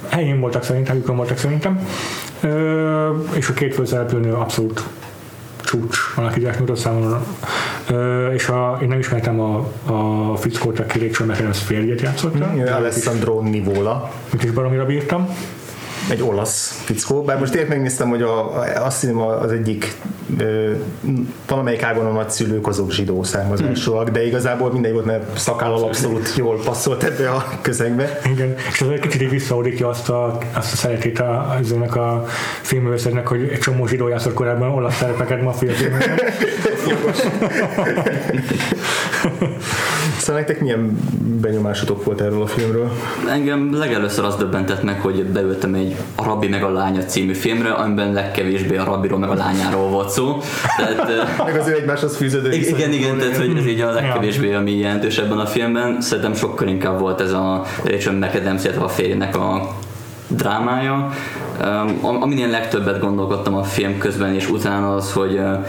helyén voltak szerintem, helyükön voltak szerintem. Ö, és a két főszereplőnő abszolút csúcs alakítás nyújtott számomra. Ö, és a, én nem ismertem a, a fickót, aki Rachel McAdams férjét játszotta. Mm, Alessandro Nivola. Mit is baromira bírtam. Egy olasz fickó, bár most tényleg megnéztem, hogy a, a, azt hiszem az egyik ö, valamelyik ágon a nagyszülők azok zsidó származásúak, de igazából mindegy volt, mert szakállal abszolút jól passzolt ebbe a közegbe. Igen, és ez egy kicsit visszaudítja azt a, azt a szeretét a, ennek a filmművészetnek, hogy egy csomó zsidó játszott korábban olasz szerepeket maffia filmekben. Szóval nektek milyen benyomásotok volt erről a filmről? Engem legelőször az döbbentett meg, hogy beültem egy A Rabbi meg a lánya című filmre, amiben legkevésbé a rabbiról meg a lányáról volt szó. Tehát, Meg az ő egymáshoz fűződő igen, viszonyukról. igen, tehát hogy ez így a legkevésbé, ami jelentős ebben a filmben. Szerintem sokkal inkább volt ez a Rachel McAdams, illetve a férjének a drámája. Um, Aminél legtöbbet gondolkodtam a film közben és utána az, hogy uh,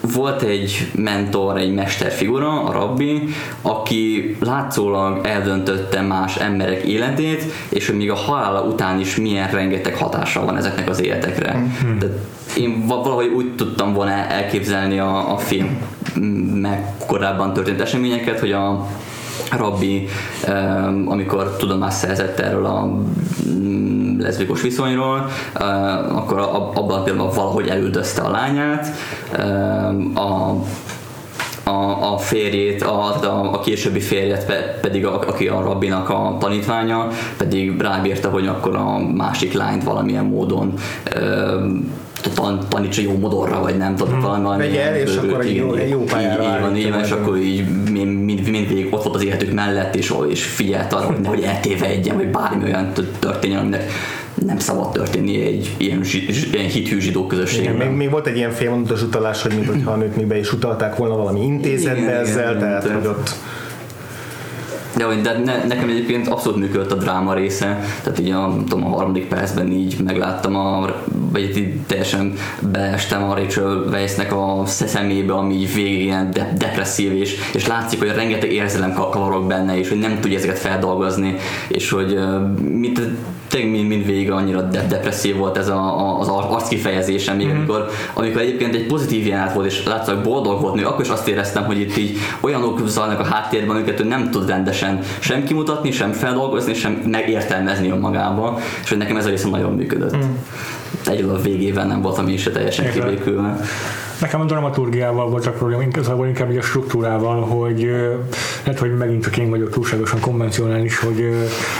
volt egy mentor, egy mesterfigura, a rabbi, aki látszólag eldöntötte más emberek életét, és hogy még a halála után is milyen rengeteg hatása van ezeknek az életekre. De én va- valahogy úgy tudtam volna elképzelni a, a film meg korábban történt eseményeket, hogy a rabbi, amikor tudomást szerzett erről a leszbikus viszonyról, eh, akkor abban a pillanatban valahogy elüldözte a lányát, em, a a, a férjét, a, a, a későbbi férjet pe, pedig, a, aki a rabbinak a tanítványa, pedig rábírta, hogy akkor a másik lányt valamilyen módon ö, tan, tanítsa jó modorra, vagy nem tudom, valami valami Vegye el, és akkor egy jó- jó pályára így, így van, így van, és akkor így mind, mind, mindvégig ott volt az életük mellett, és, és figyelt arra, hogy nehogy eltévedjen, vagy bármi olyan történjen, aminek nem szabad történni egy ilyen, ilyen hithű zsidó Igen, közösségben. még, még, volt egy ilyen félmondatos utalás, hogy mintha a nőt még be is utalták volna valami intézetbe Igen, ezzel, igen, tehát tehát- hogy ott De, de ne, nekem egyébként abszolút működött a dráma része, tehát így a, tudom, a harmadik percben így megláttam, a, vagy így teljesen beestem a Rachel Weisznek a szemébe, ami így végig ilyen de, depresszív, és, és látszik, hogy rengeteg érzelem ka- kavarog benne, és hogy nem tudja ezeket feldolgozni, és hogy ö, mint, tényleg mind, mind végig annyira de, depresszív volt ez a, a, az ar- arckifejezésem, még amikor, amikor egyébként egy pozitív jelenet volt, és látszott, boldog volt nő, akkor is azt éreztem, hogy itt így olyanok zajlanak a háttérben, amiket ő nem tud rendesen sem kimutatni, sem feldolgozni, sem megértelmezni önmagába, és hogy nekem ez a része nagyon működött. Mm. Egyedül a végében nem voltam én se teljesen Értem. kibékülve. Nekem a dramaturgiával volt a probléma, igazából inkább így a struktúrával, hogy lehet, hogy megint csak én vagyok túlságosan konvencionális, hogy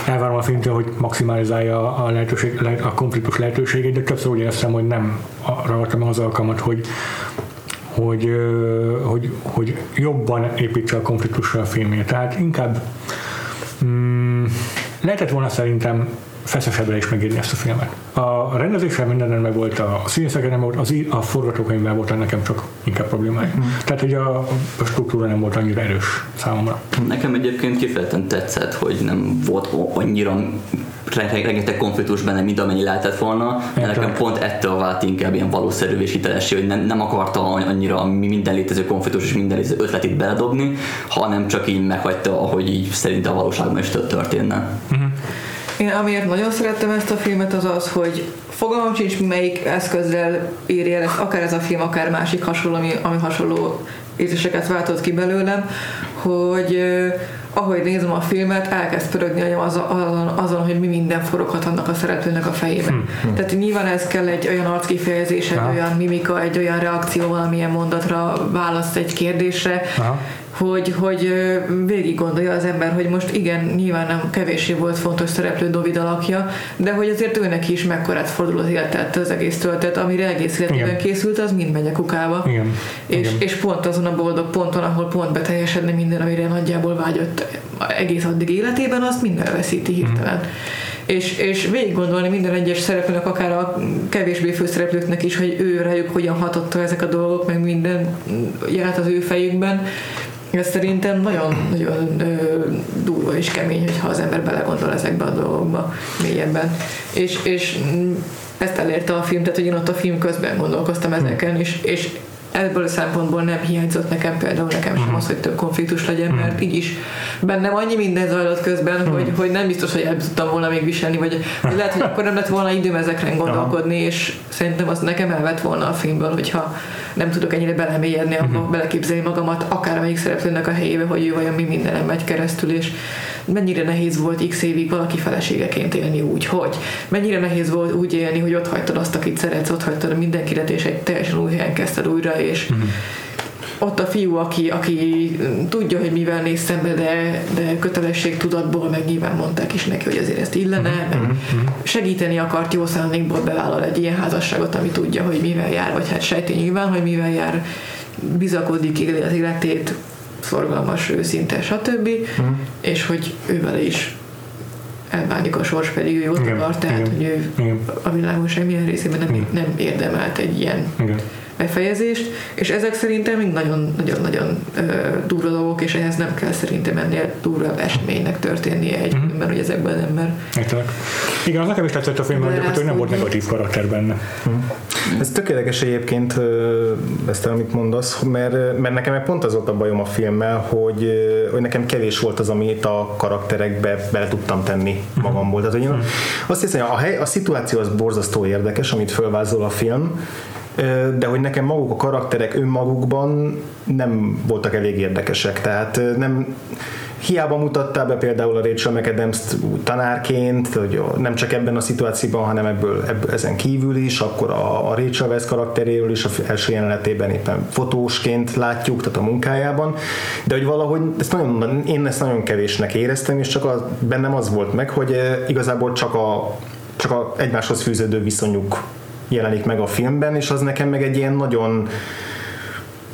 elvárom a filmtől, hogy maximalizálja a, lehetőség, le- a konfliktus lehetőségét, de többször úgy éreztem, hogy nem ragadtam az alkalmat, hogy hogy, hogy, hogy jobban építse a konfliktusra a filmét. Tehát inkább mm, lehetett volna szerintem feszesebbre is megírni ezt a filmet. A rendezéssel mindenen meg volt, a színészeken nem volt, az, í- a forgatókönyvvel volt nekem csak inkább problémája. Mhm. Tehát, hogy a, a struktúra nem volt annyira erős számomra. Nekem egyébként kifejezetten tetszett, hogy nem volt annyira re- rengeteg konfliktus benne, mint amennyi lehetett volna, de nekem pont ettől vált inkább ilyen valószerű és hitelessé, hogy nem, nem akarta annyira minden létező konfliktus és minden létező ötletét beledobni, hanem csak így meghagyta, ahogy így szerint a valóságban is történne. Én amiért nagyon szerettem ezt a filmet az az, hogy fogalmam sincs melyik eszközzel írja el ezt, akár ez a film, akár másik hasonló, ami, ami hasonló érzéseket váltott ki belőlem, hogy eh, ahogy nézem a filmet, elkezd pörögni agyam azon, azon, azon, hogy mi minden foroghat annak a szereplőnek a fejében. Tehát nyilván ez kell egy olyan arckifejezés, egy Aha. olyan mimika, egy olyan reakció valamilyen mondatra, választ egy kérdésre, Aha. Hogy, hogy végig gondolja az ember, hogy most igen, nyilván nem kevéssé volt fontos szereplő Dovid alakja, de hogy azért őnek is mekkorát fordul az életet, az egész töltet, amire egész életében Igen. készült, az mind megy a kukába. Igen. És, Igen. és pont azon a boldog ponton, ahol pont beteljesedne minden, amire nagyjából vágyott egész addig életében, azt minden elveszíti hirtelen. És, és végig gondolni minden egyes szereplőnek, akár a kevésbé főszereplőknek is, hogy ő rájuk hogyan hatotta ezek a dolgok, meg minden jelent az ő fejükben, ez szerintem nagyon-nagyon durva és kemény, hogyha az ember belegondol ezekbe a dolgokba mélyebben. És, és ezt elérte a film, tehát hogy én ott a film közben gondolkoztam ezeken, és, és ebből a szempontból nem hiányzott nekem például nekem sem az, hogy több konfliktus legyen, mert így is bennem annyi minden zajlott közben, hogy, hogy nem biztos, hogy el tudtam volna még viselni, vagy, vagy lehet, hogy akkor nem lett volna időm ezekre gondolkodni, és szerintem az nekem elvett volna a filmből, hogyha nem tudok ennyire belemélyedni, abba, Mhm. beleképzelni magamat, akár amelyik szereplőnek a helyébe, hogy ő vajon mi mindenem megy keresztül, és mennyire nehéz volt x évig valaki feleségeként élni úgy, hogy mennyire nehéz volt úgy élni, hogy ott hagytad azt, akit szeretsz, ott hagytad a mindenkidet, és egy teljesen új helyen kezdted újra, és Mhm. Ott a fiú, aki, aki tudja, hogy mivel néz szembe, de, de kötelességtudatból, meg nyilván mondták is neki, hogy azért ezt illene, Mhm. meg segíteni akart jó szándékból bevállal egy ilyen házasságot, ami tudja, hogy mivel jár, vagy hát sejti nyilván, hogy mivel jár, bizakodik, éli az életét, szorgalmas, őszinte, stb. És hogy ő vele is elbánik a sors, pedig ő Igen, akar, tehát igen, hogy ő Igen, a világon semmilyen részében nem, Igen. nem érdemelt egy ilyen igen. Befejezést, és ezek szerintem még nagyon-nagyon durva dolgok, és ehhez nem kell szerintem ennél durvább eseménynek történnie egy Mhm. filmben, hogy ezekben az ember Értelek. Igen, az nekem is tetszett a filmben, hogy gyakorlatilag nem volt negatív karakter benne. Ez tökéletes egyébként ezt, amit mondasz, mert, mert nekem meg pont az volt a bajom a filmmel, hogy, hogy nekem kevés volt az, amit a karakterekbe bele tudtam tenni magamból. Tehát, hogy én azt hiszem, a, hely, a szituáció az borzasztó érdekes, amit fölvázol a film, de hogy nekem maguk a karakterek önmagukban nem voltak elég érdekesek. Tehát nem, Hiába mutattál be például a Rachel McAdams-t úgy tanárként, hogy nem csak ebben a szituációban, hanem ebből, ebből ezen kívül is, akkor a, a Rachel Weisz karakteréről is a első jelenetében éppen fotósként látjuk, tehát a munkájában, de hogy valahogy ezt nagyon, én ezt nagyon kevésnek éreztem, és csak a, bennem az volt meg, hogy igazából csak a, csak a egymáshoz fűződő viszonyuk jelenik meg a filmben, és az nekem meg egy ilyen nagyon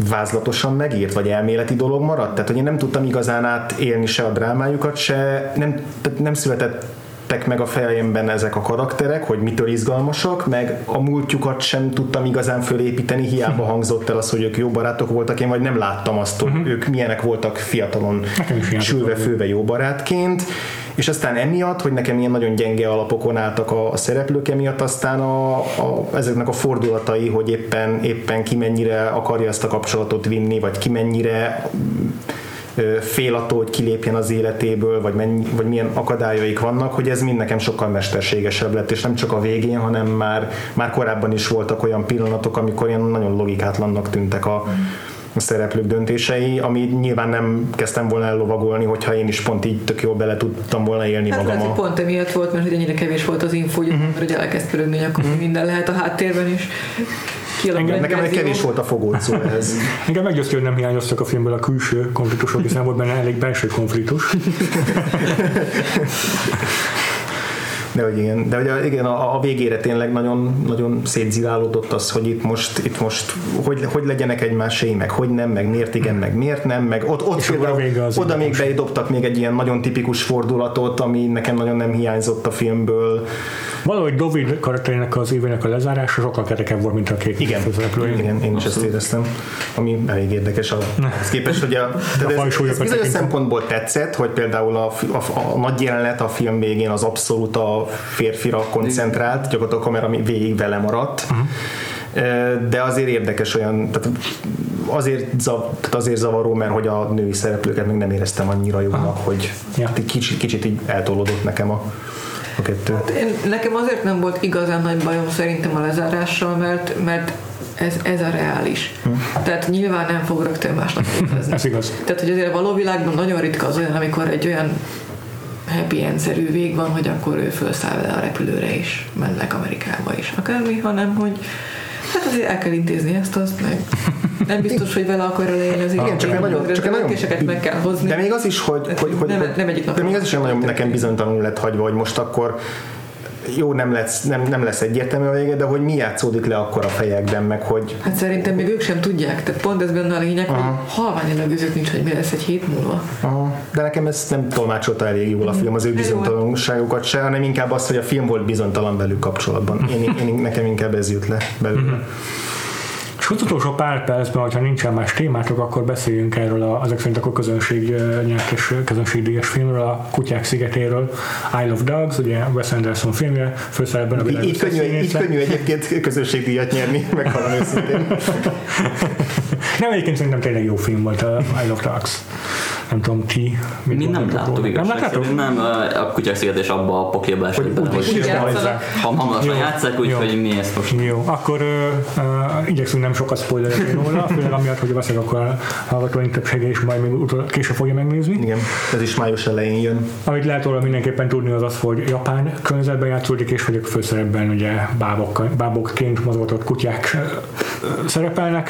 vázlatosan megírt, vagy elméleti dolog maradt? Tehát, hogy én nem tudtam igazán átélni se a drámájukat, se nem, tehát nem születettek meg a fejemben ezek a karakterek, hogy mitől izgalmasak, meg a múltjukat sem tudtam igazán fölépíteni, hiába hangzott el az, hogy ők jó barátok voltak, én vagy nem láttam azt, hogy ők milyenek voltak fiatalon, sülve főve jó barátként, és aztán emiatt, hogy nekem ilyen nagyon gyenge alapokon álltak a, a szereplők, emiatt aztán a, a, ezeknek a fordulatai, hogy éppen, éppen ki mennyire akarja ezt a kapcsolatot vinni, vagy ki mennyire fél attól, hogy kilépjen az életéből, vagy, mennyi, vagy milyen akadályaik vannak, hogy ez mind nekem sokkal mesterségesebb lett, és nem csak a végén, hanem már, már korábban is voltak olyan pillanatok, amikor ilyen nagyon logikátlannak tűntek a szereplők döntései, ami nyilván nem kezdtem volna ellovagolni, hogyha én is pont így tök jól bele tudtam volna élni Hát magam lehet, pont emiatt volt, mert hogy ennyire kevés volt az info, hogy, uh-huh. hogy elkezd pörögni, akkor uh-huh. minden lehet a háttérben is. Egy Nekem verzió. kevés volt a fogócó ehhez. Engem meggyőzte, hogy nem hiányoztak a filmből a külső konfliktusok, hiszen volt benne elég belső konfliktus. De hogy igen, de hogy a, igen, a, a végére tényleg nagyon, nagyon szétzilálódott az, hogy itt most, itt most hogy, hogy legyenek egymásé, meg hogy nem, meg miért igen, meg miért nem, meg ott, ott És akkor a vége az oda még beidobtak még egy ilyen nagyon tipikus fordulatot, ami nekem nagyon nem hiányzott a filmből. Valahogy David karakterének az évének a lezárása sokkal kerekebb volt, mint a két Igen, főszereplő. igen, én is ezt éreztem, ami elég érdekes ahhoz képest, hogy a, tehát ez, fajsúlyokat ez bizonyos szempontból tetszett, hogy például a, a, a, nagy jelenet a film végén az abszolút a férfira koncentrált, gyakorlatilag a kamera végig vele maradt, Uh-huh. de azért érdekes olyan, tehát azért, zav, tehát azért zavaró, mert hogy a női szereplőket még nem éreztem annyira jónak, hogy Ja. kicsit, kicsit így eltolódott nekem a, a kettő. Én, nekem azért nem volt igazán nagy bajom szerintem a lezárással, mert, mert ez, ez a reális. Hm. Tehát nyilván nem fog rögtön másnap létezni. Ez igaz. Tehát, hogy azért a való világban nagyon ritka az olyan, amikor egy olyan happy end-szerű vég van, hogy akkor ő felszáll vele a repülőre is, mennek Amerikába is, akármi, hanem hogy hát azért el kell intézni ezt, azt meg. Nem biztos, hogy vele akar leélni az Igen, csak nagyon, csak nagyon meg kell hozni. De még az is, hogy, hogy, hogy Nem- nem egyik de napon még az is nem nagyon nekem bizonytalanul lett hagyva, hogy most akkor jó, nem lesz, nem, nem lesz egyértelmű a vége, de hogy mi játszódik le akkor a fejekben, meg hogy Hát szerintem még ők sem tudják, tehát pont ez benne a lényeg, Aha. hogy halvány elegőzük nincs, hogy mi lesz egy hét múlva. Aha, de nekem ez nem tolmácsolta elég jól a film az ő bizonytalanságokat se, hanem inkább az, hogy a film volt bizonytalan velük kapcsolatban. Én, én, nekem inkább ez jut le belőle. És az utolsó pár percben, hogyha nincsen más témátok, akkor beszéljünk erről a, ezek szerint akkor közönség nyertes, közönségdíjas filmről, a Kutyák szigetéről, I Love Dogs, ugye Wes Anderson filmje, főszerepben a világ így, könnyű, így könnyű egyébként közönségdíjat nyerni, meghalom őszintén. Nem, egyébként szerintem tényleg jó film volt a I Love Dogs. Nem tudom, ti mit Mi nem láttuk igazság Nem szerint, nem, a kutyák szigetés abba a pokéba esett bele, úgy hogy ha hamarosan játszák, úgyhogy mi ezt most Jó, akkor ö, ö, igyekszünk nem sokat spoilerezni róla, főleg amiatt, hogy veszek akkor a hallgatóink többsége is majd még utol, később fogja megnézni. Igen, ez is május elején jön. Amit lehet róla mindenképpen tudni az az, hogy japán környezetben játszódik, és hogy a főszerepben ugye bábok, bábokként mozgatott kutyák szerepelnek,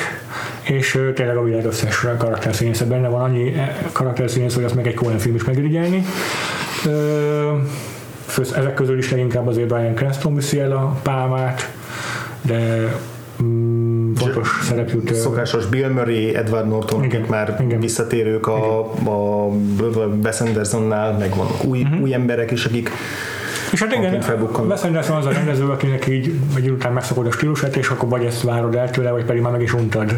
és tényleg a világ összes karakterszínésze benne van, annyi eh, karakterszínész, hogy azt meg egy Coen film is megirigyelni. Ezek közül is leginkább azért Brian Cranston viszi el a pálmát, de mm, fontos szerep jut. ö, Szokásos Bill Murray, Edward Norton, Igen, már igen. visszatérők a, a Wes Andersonnál, meg vannak új, Mhm. új emberek is, akik És hát igen, Anderson az a rendező, akinek így egy idő után megszokod a stílusát, és akkor vagy ezt várod el tőle, vagy pedig már meg is untad.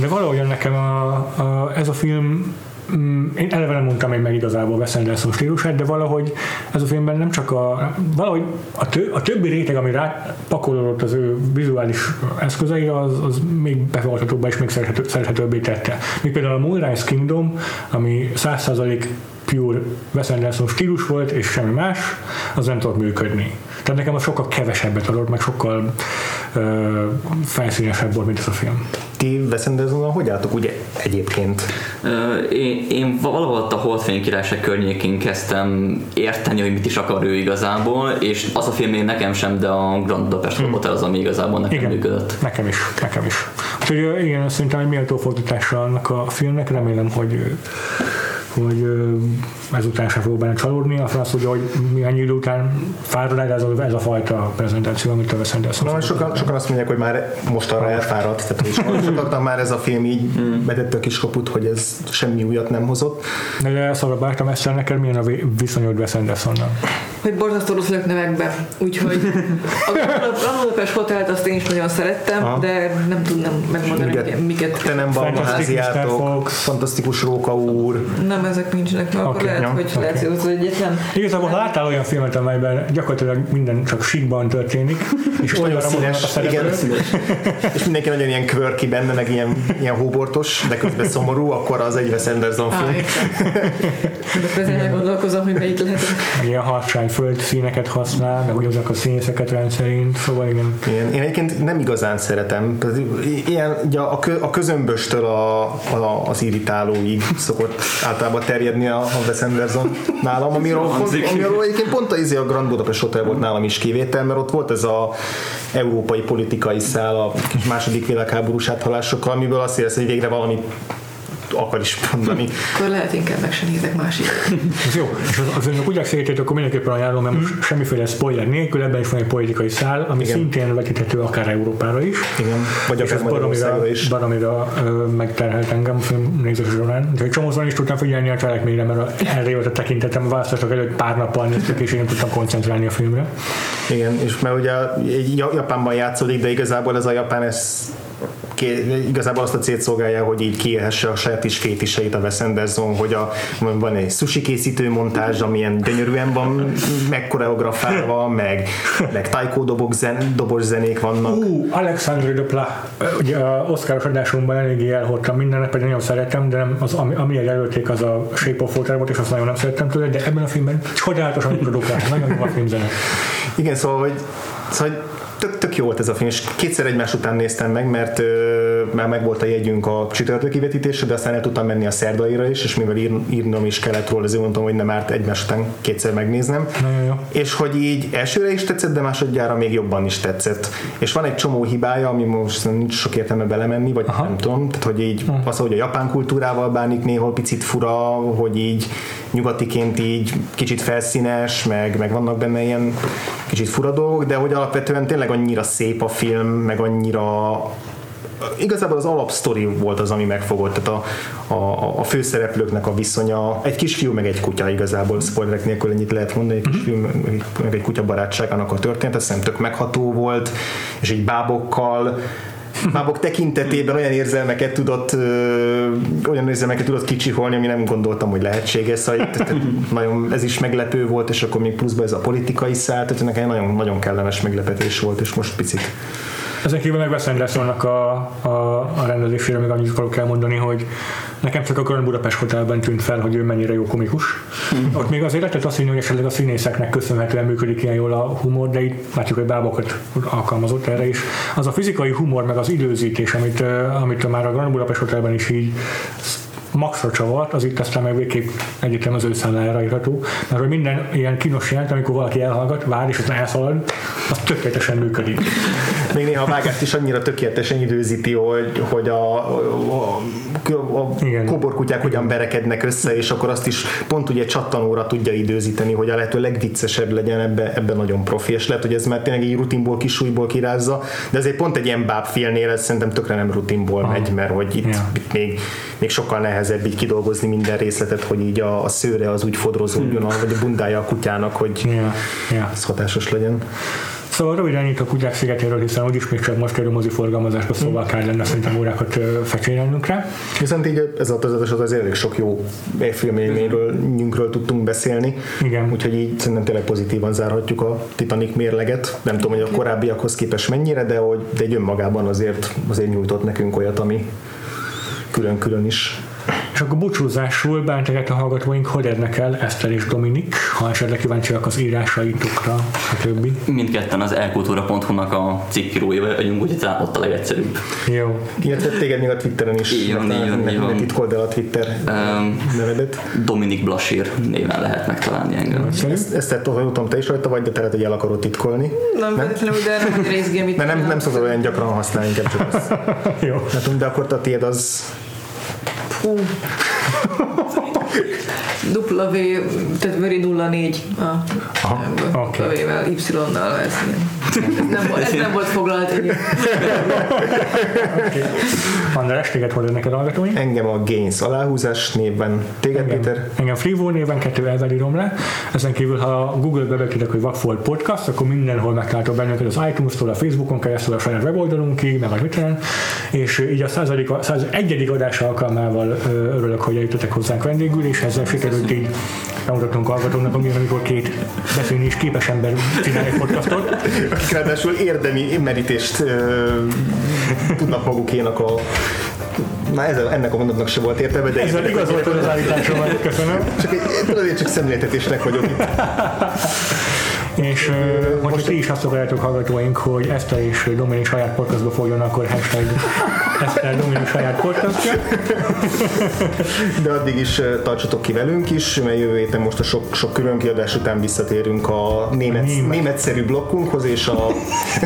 De valahogyan nekem a, a, ez a film mm, én eleve nem mondtam még meg igazából Wes Anderson stílusát, de valahogy ez a filmben nem csak a, valahogy a, tö, a többi réteg, ami rá pakolódott az ő vizuális eszközeire, az, az még befogadhatóbbá és még szerethető, szerethetőbbé tette. Míg például a Moonrise Kingdom, ami 100% pure Wes Anderson stílus volt, és semmi más, az nem tudott működni. Tehát nekem az sokkal kevesebbet adott, meg sokkal ö, felszínesebb volt, mint ez a film. ti Wes Andersonnal hogy álltok ugye egyébként? Ö, Én, én valahol ott a Holdfény királyság környékén kezdtem érteni, hogy mit is akar ő igazából, és az a film még nekem sem, de a Grand Budapest Hotel az, ami igazából nekem Igen, működött. nekem is, nekem is. Úgyhogy igen, szerintem egy méltó fordítása annak a filmnek, remélem, hogy hogy ö, ezután sem fogok benne csalódni, a francia, hogy, hogy mi ennyi idő után fárad el ez a, ez a fajta prezentáció, amit a Wes Anderson Na, sokan, sokan azt mondják, hogy már most arra elfáradt, tehát sokan- sokaknak már ez a film így betette a kis kaput, hogy ez semmi újat nem hozott. De szóval bártam ezt neked milyen a vi- viszonyod Wes Andersonnal? hogy borzasztó rossz vagyok nevekbe. Úgyhogy a Budapest Hotelt azt én is nagyon szerettem, Aha. de nem tudnám megmondani, miket. Fantastic Mr. háziátok, Fox. fantasztikus Róka úr, Nem, ezek nincsenek, mert akkor Oké, lehet, ja, hogy lehet, hogy az egyetlen. Igazából ha láttál olyan filmet, amelyben gyakorlatilag minden csak síkban történik, és olyanra mondanak a színes, igen, szereplők, és mindenki nagyon ilyen quirky benne, meg ilyen, ilyen hóbortos, de közben szomorú, akkor az egy Wes Anderson film. De közben elgondolkozom, hogy melyik lehet. ilyen harsány föld színeket használ, meg ugyanazok a színészeket rendszerint, szóval igen. Én, én egyébként nem igazán szeretem. Ilyen, ugye a, kö, a közömböstől a, a, az irritálóig szokott általában terjedni a, a Wes Anderson nálam, amiről, amiről egyébként pont a, izé a Grand Budapest Hotel volt nálam is kivétel, mert ott volt ez a európai politikai szál a második világháborús áthalásokkal, amiből azt érez, hogy végre valami akar is mondani. Akkor lehet inkább meg se nézek másik. Ez jó. És az, az önök úgy szétét, akkor mindenképpen ajánlom, mert most semmiféle spoiler nélkül, ebben is van egy politikai szál, ami Igen. szintén vetíthető akár Európára is. Igen, vagy és akár baromira, is. baromira ö, megterhelt engem a film nézés során. Úgyhogy csomószor is tudtam figyelni a cselekményre, mert erre volt a tekintetem, a választások előtt pár nappal néztük, és én nem tudtam koncentrálni a filmre. Igen, és mert ugye Japánban játszódik, de igazából ez a Japán ez ké- igazából azt a célt szolgálja, hogy így kiélhesse a saját is fétiseit a Wes Anderson, hogy a, van egy sushi készítő montázs, amilyen gyönyörűen van megkoreografálva, meg, meg taiko dobok zen, dobos zenék vannak. Ú, Alexandre Dupla, ugye a Oscaros adásunkban eléggé elhordtam mindennek, pedig nagyon szeretem, de nem, az, ami, ami jelölték, az a Shape of Water volt, és azt nagyon nem szerettem tőle, de ebben a filmben csodálatosan produkál, nagyon jó a filmzene. Igen, szóval, hogy, szóval hogy tök, tök jó volt ez a film, és kétszer egymás után néztem meg, mert már meg volt a jegyünk a csütörtöki vetítésre, de aztán el tudtam menni a szerdaira is, és mivel ír, írnom is kellett róla, ezért mondtam, hogy nem árt egymás után kétszer megnéznem. Nagyon jó. És hogy így elsőre is tetszett, de másodjára még jobban is tetszett. És van egy csomó hibája, ami most nincs sok értelme belemenni, vagy Aha. nem tudom, tehát hogy így az, hogy a japán kultúrával bánik néhol picit fura, hogy így nyugatiként így kicsit felszínes, meg, meg vannak benne ilyen kicsit fura dolgok, de hogy alapvetően tényleg annyira szép a film, meg annyira igazából az alapsztori volt az, ami megfogott, tehát a, a, a főszereplőknek a viszonya, egy kisfiú meg egy kutya igazából, spoilerek nélkül ennyit lehet mondani, egy kisfiú meg- egy kutya barátságának a történet, hiszem tök megható volt, és így bábokkal, bábok tekintetében olyan érzelmeket tudott ö, olyan érzelmeket tudott kicsiholni, ami nem gondoltam, hogy lehetséges, szóval nagyon, ez is meglepő volt, és akkor még pluszban ez a politikai szál, tehát nekem nagyon, nagyon kellemes meglepetés volt, és most picit Ezen kívül meg Wes Andersonnak a, a, a rendezésére még annyit akarok elmondani, hogy Nekem csak a Grand Budapest Hotelben tűnt fel, hogy ő mennyire jó komikus. Ott még azért lehetett azt hinni, hogy esetleg a színészeknek köszönhetően működik ilyen jól a humor, de itt látjuk, hogy bábokat alkalmazott erre is. Az a fizikai humor, meg az időzítés, amit, amit már a Grand Budapest Hotelben is így maxra csavart, az itt aztán meg végképp egyetem az ő számlájára írható, mert hogy minden ilyen kínos jelent, amikor valaki elhallgat, vár és aztán elszalad, az tökéletesen működik. Még néha a vágást is annyira tökéletesen időzíti, hogy, hogy a, a, a, a Igen. koborkutyák hogyan berekednek össze, és akkor azt is pont ugye csattanóra tudja időzíteni, hogy a lehető legviccesebb legyen, ebbe, ebbe nagyon profi, és lehet, hogy ez már tényleg egy rutinból, kisújból kirázza, de ezért pont egy ilyen bábfilnél ez szerintem tökre nem rutinból megy, mert hogy itt, Ja. itt még, még sokkal nehezebb így kidolgozni minden részletet, hogy így a, a szőre az úgy fodrozódjon, vagy a bundája a kutyának, hogy Ja, ja. ez hatásos legyen. Szóval röviden a kutyák szigetéről, hiszen úgyis még csak most kerül mozi forgalmazásba, szóval kell lenne szerintem órákat fecsérelnünk rá. Viszont így ez a az az elég sok jó filmélményről nyünkről tudtunk beszélni. Igen. Úgyhogy így szerintem tényleg pozitívan zárhatjuk a Titanic mérleget. Nem tudom, hogy a korábbiakhoz képest mennyire, de, hogy, de egy önmagában azért, azért nyújtott nekünk olyat, ami külön-külön is. És akkor búcsúzásul bántogat a hallgatóink, hogy érnek el Eszter és Dominik, ha esetleg kíváncsiak az írásaitokra, stb. Mindketten az elkultúra.hu-nak a cikkírói vagyunk, úgyhogy talán ott a legegyszerűbb. Jó. Illetve téged még a Twitteren is. Így van, így van, így titkold el a Twitter Um, nevedet. Dominik Blasír néven lehet megtalálni engem. Ezt, ezt tudom, te is rajta vagy, de te lehet, hogy el akarod titkolni. Nem feltétlenül, de nem egy részgé, amit Mert nem, nem szoktad olyan gyakran használni, inkább csak azt. Jó. Hát, de akkor a tiéd az Hú. Dupla V, tehát Veri 04 a oké. okay. V-vel, Y-nal, ez, ilyen. Ez, nem, volt- ez nem volt foglalt egy András, téged hol a hallgatóink? engem a Gains aláhúzás névben. Téged, Péter? Engem, engem Freevo néven kettő elvel írom le. Ezen kívül, ha Google-be bekötök, hogy Vagfolt Podcast, akkor mindenhol megtaláltok bennünket az iTunes-tól, a Facebookon keresztül, a saját weboldalunkig, meg a Twitteren, és így a századik, száz, egyedik adás alkalmával örülök, hogy eljutottatok hozzánk vendégül, és ezzel sikerült így hallgatóknak, ami amikor két beszélni is képes ember csinál egy podcastot. akik ráadásul érdemi merítést ö, tudnak magukénak a Na ez, ennek a mondatnak se volt értelme, de Ezzel igazoltad az állításomat, köszönöm. csak, egy- tudod, én csak szemléltetésnek vagyok itt. És ö, hogyha ti is azt akarjátok hallgatóink, hogy Eszter és Dominik saját podcastba fogjon, akkor hashtag Eszter Dominik saját podcastja. De addig is tartsatok ki velünk is, mert jövő héten most a sok, sok külön kiadás után visszatérünk a német, Német. németszerű blokkunkhoz, és a,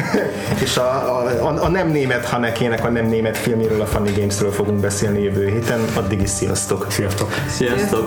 és a, a, a, a nem német Hanekének a nem német filméről, a Funny Gamesről fogunk beszélni jövő héten. Addig is sziasztok! Sziasztok! Sziasztok!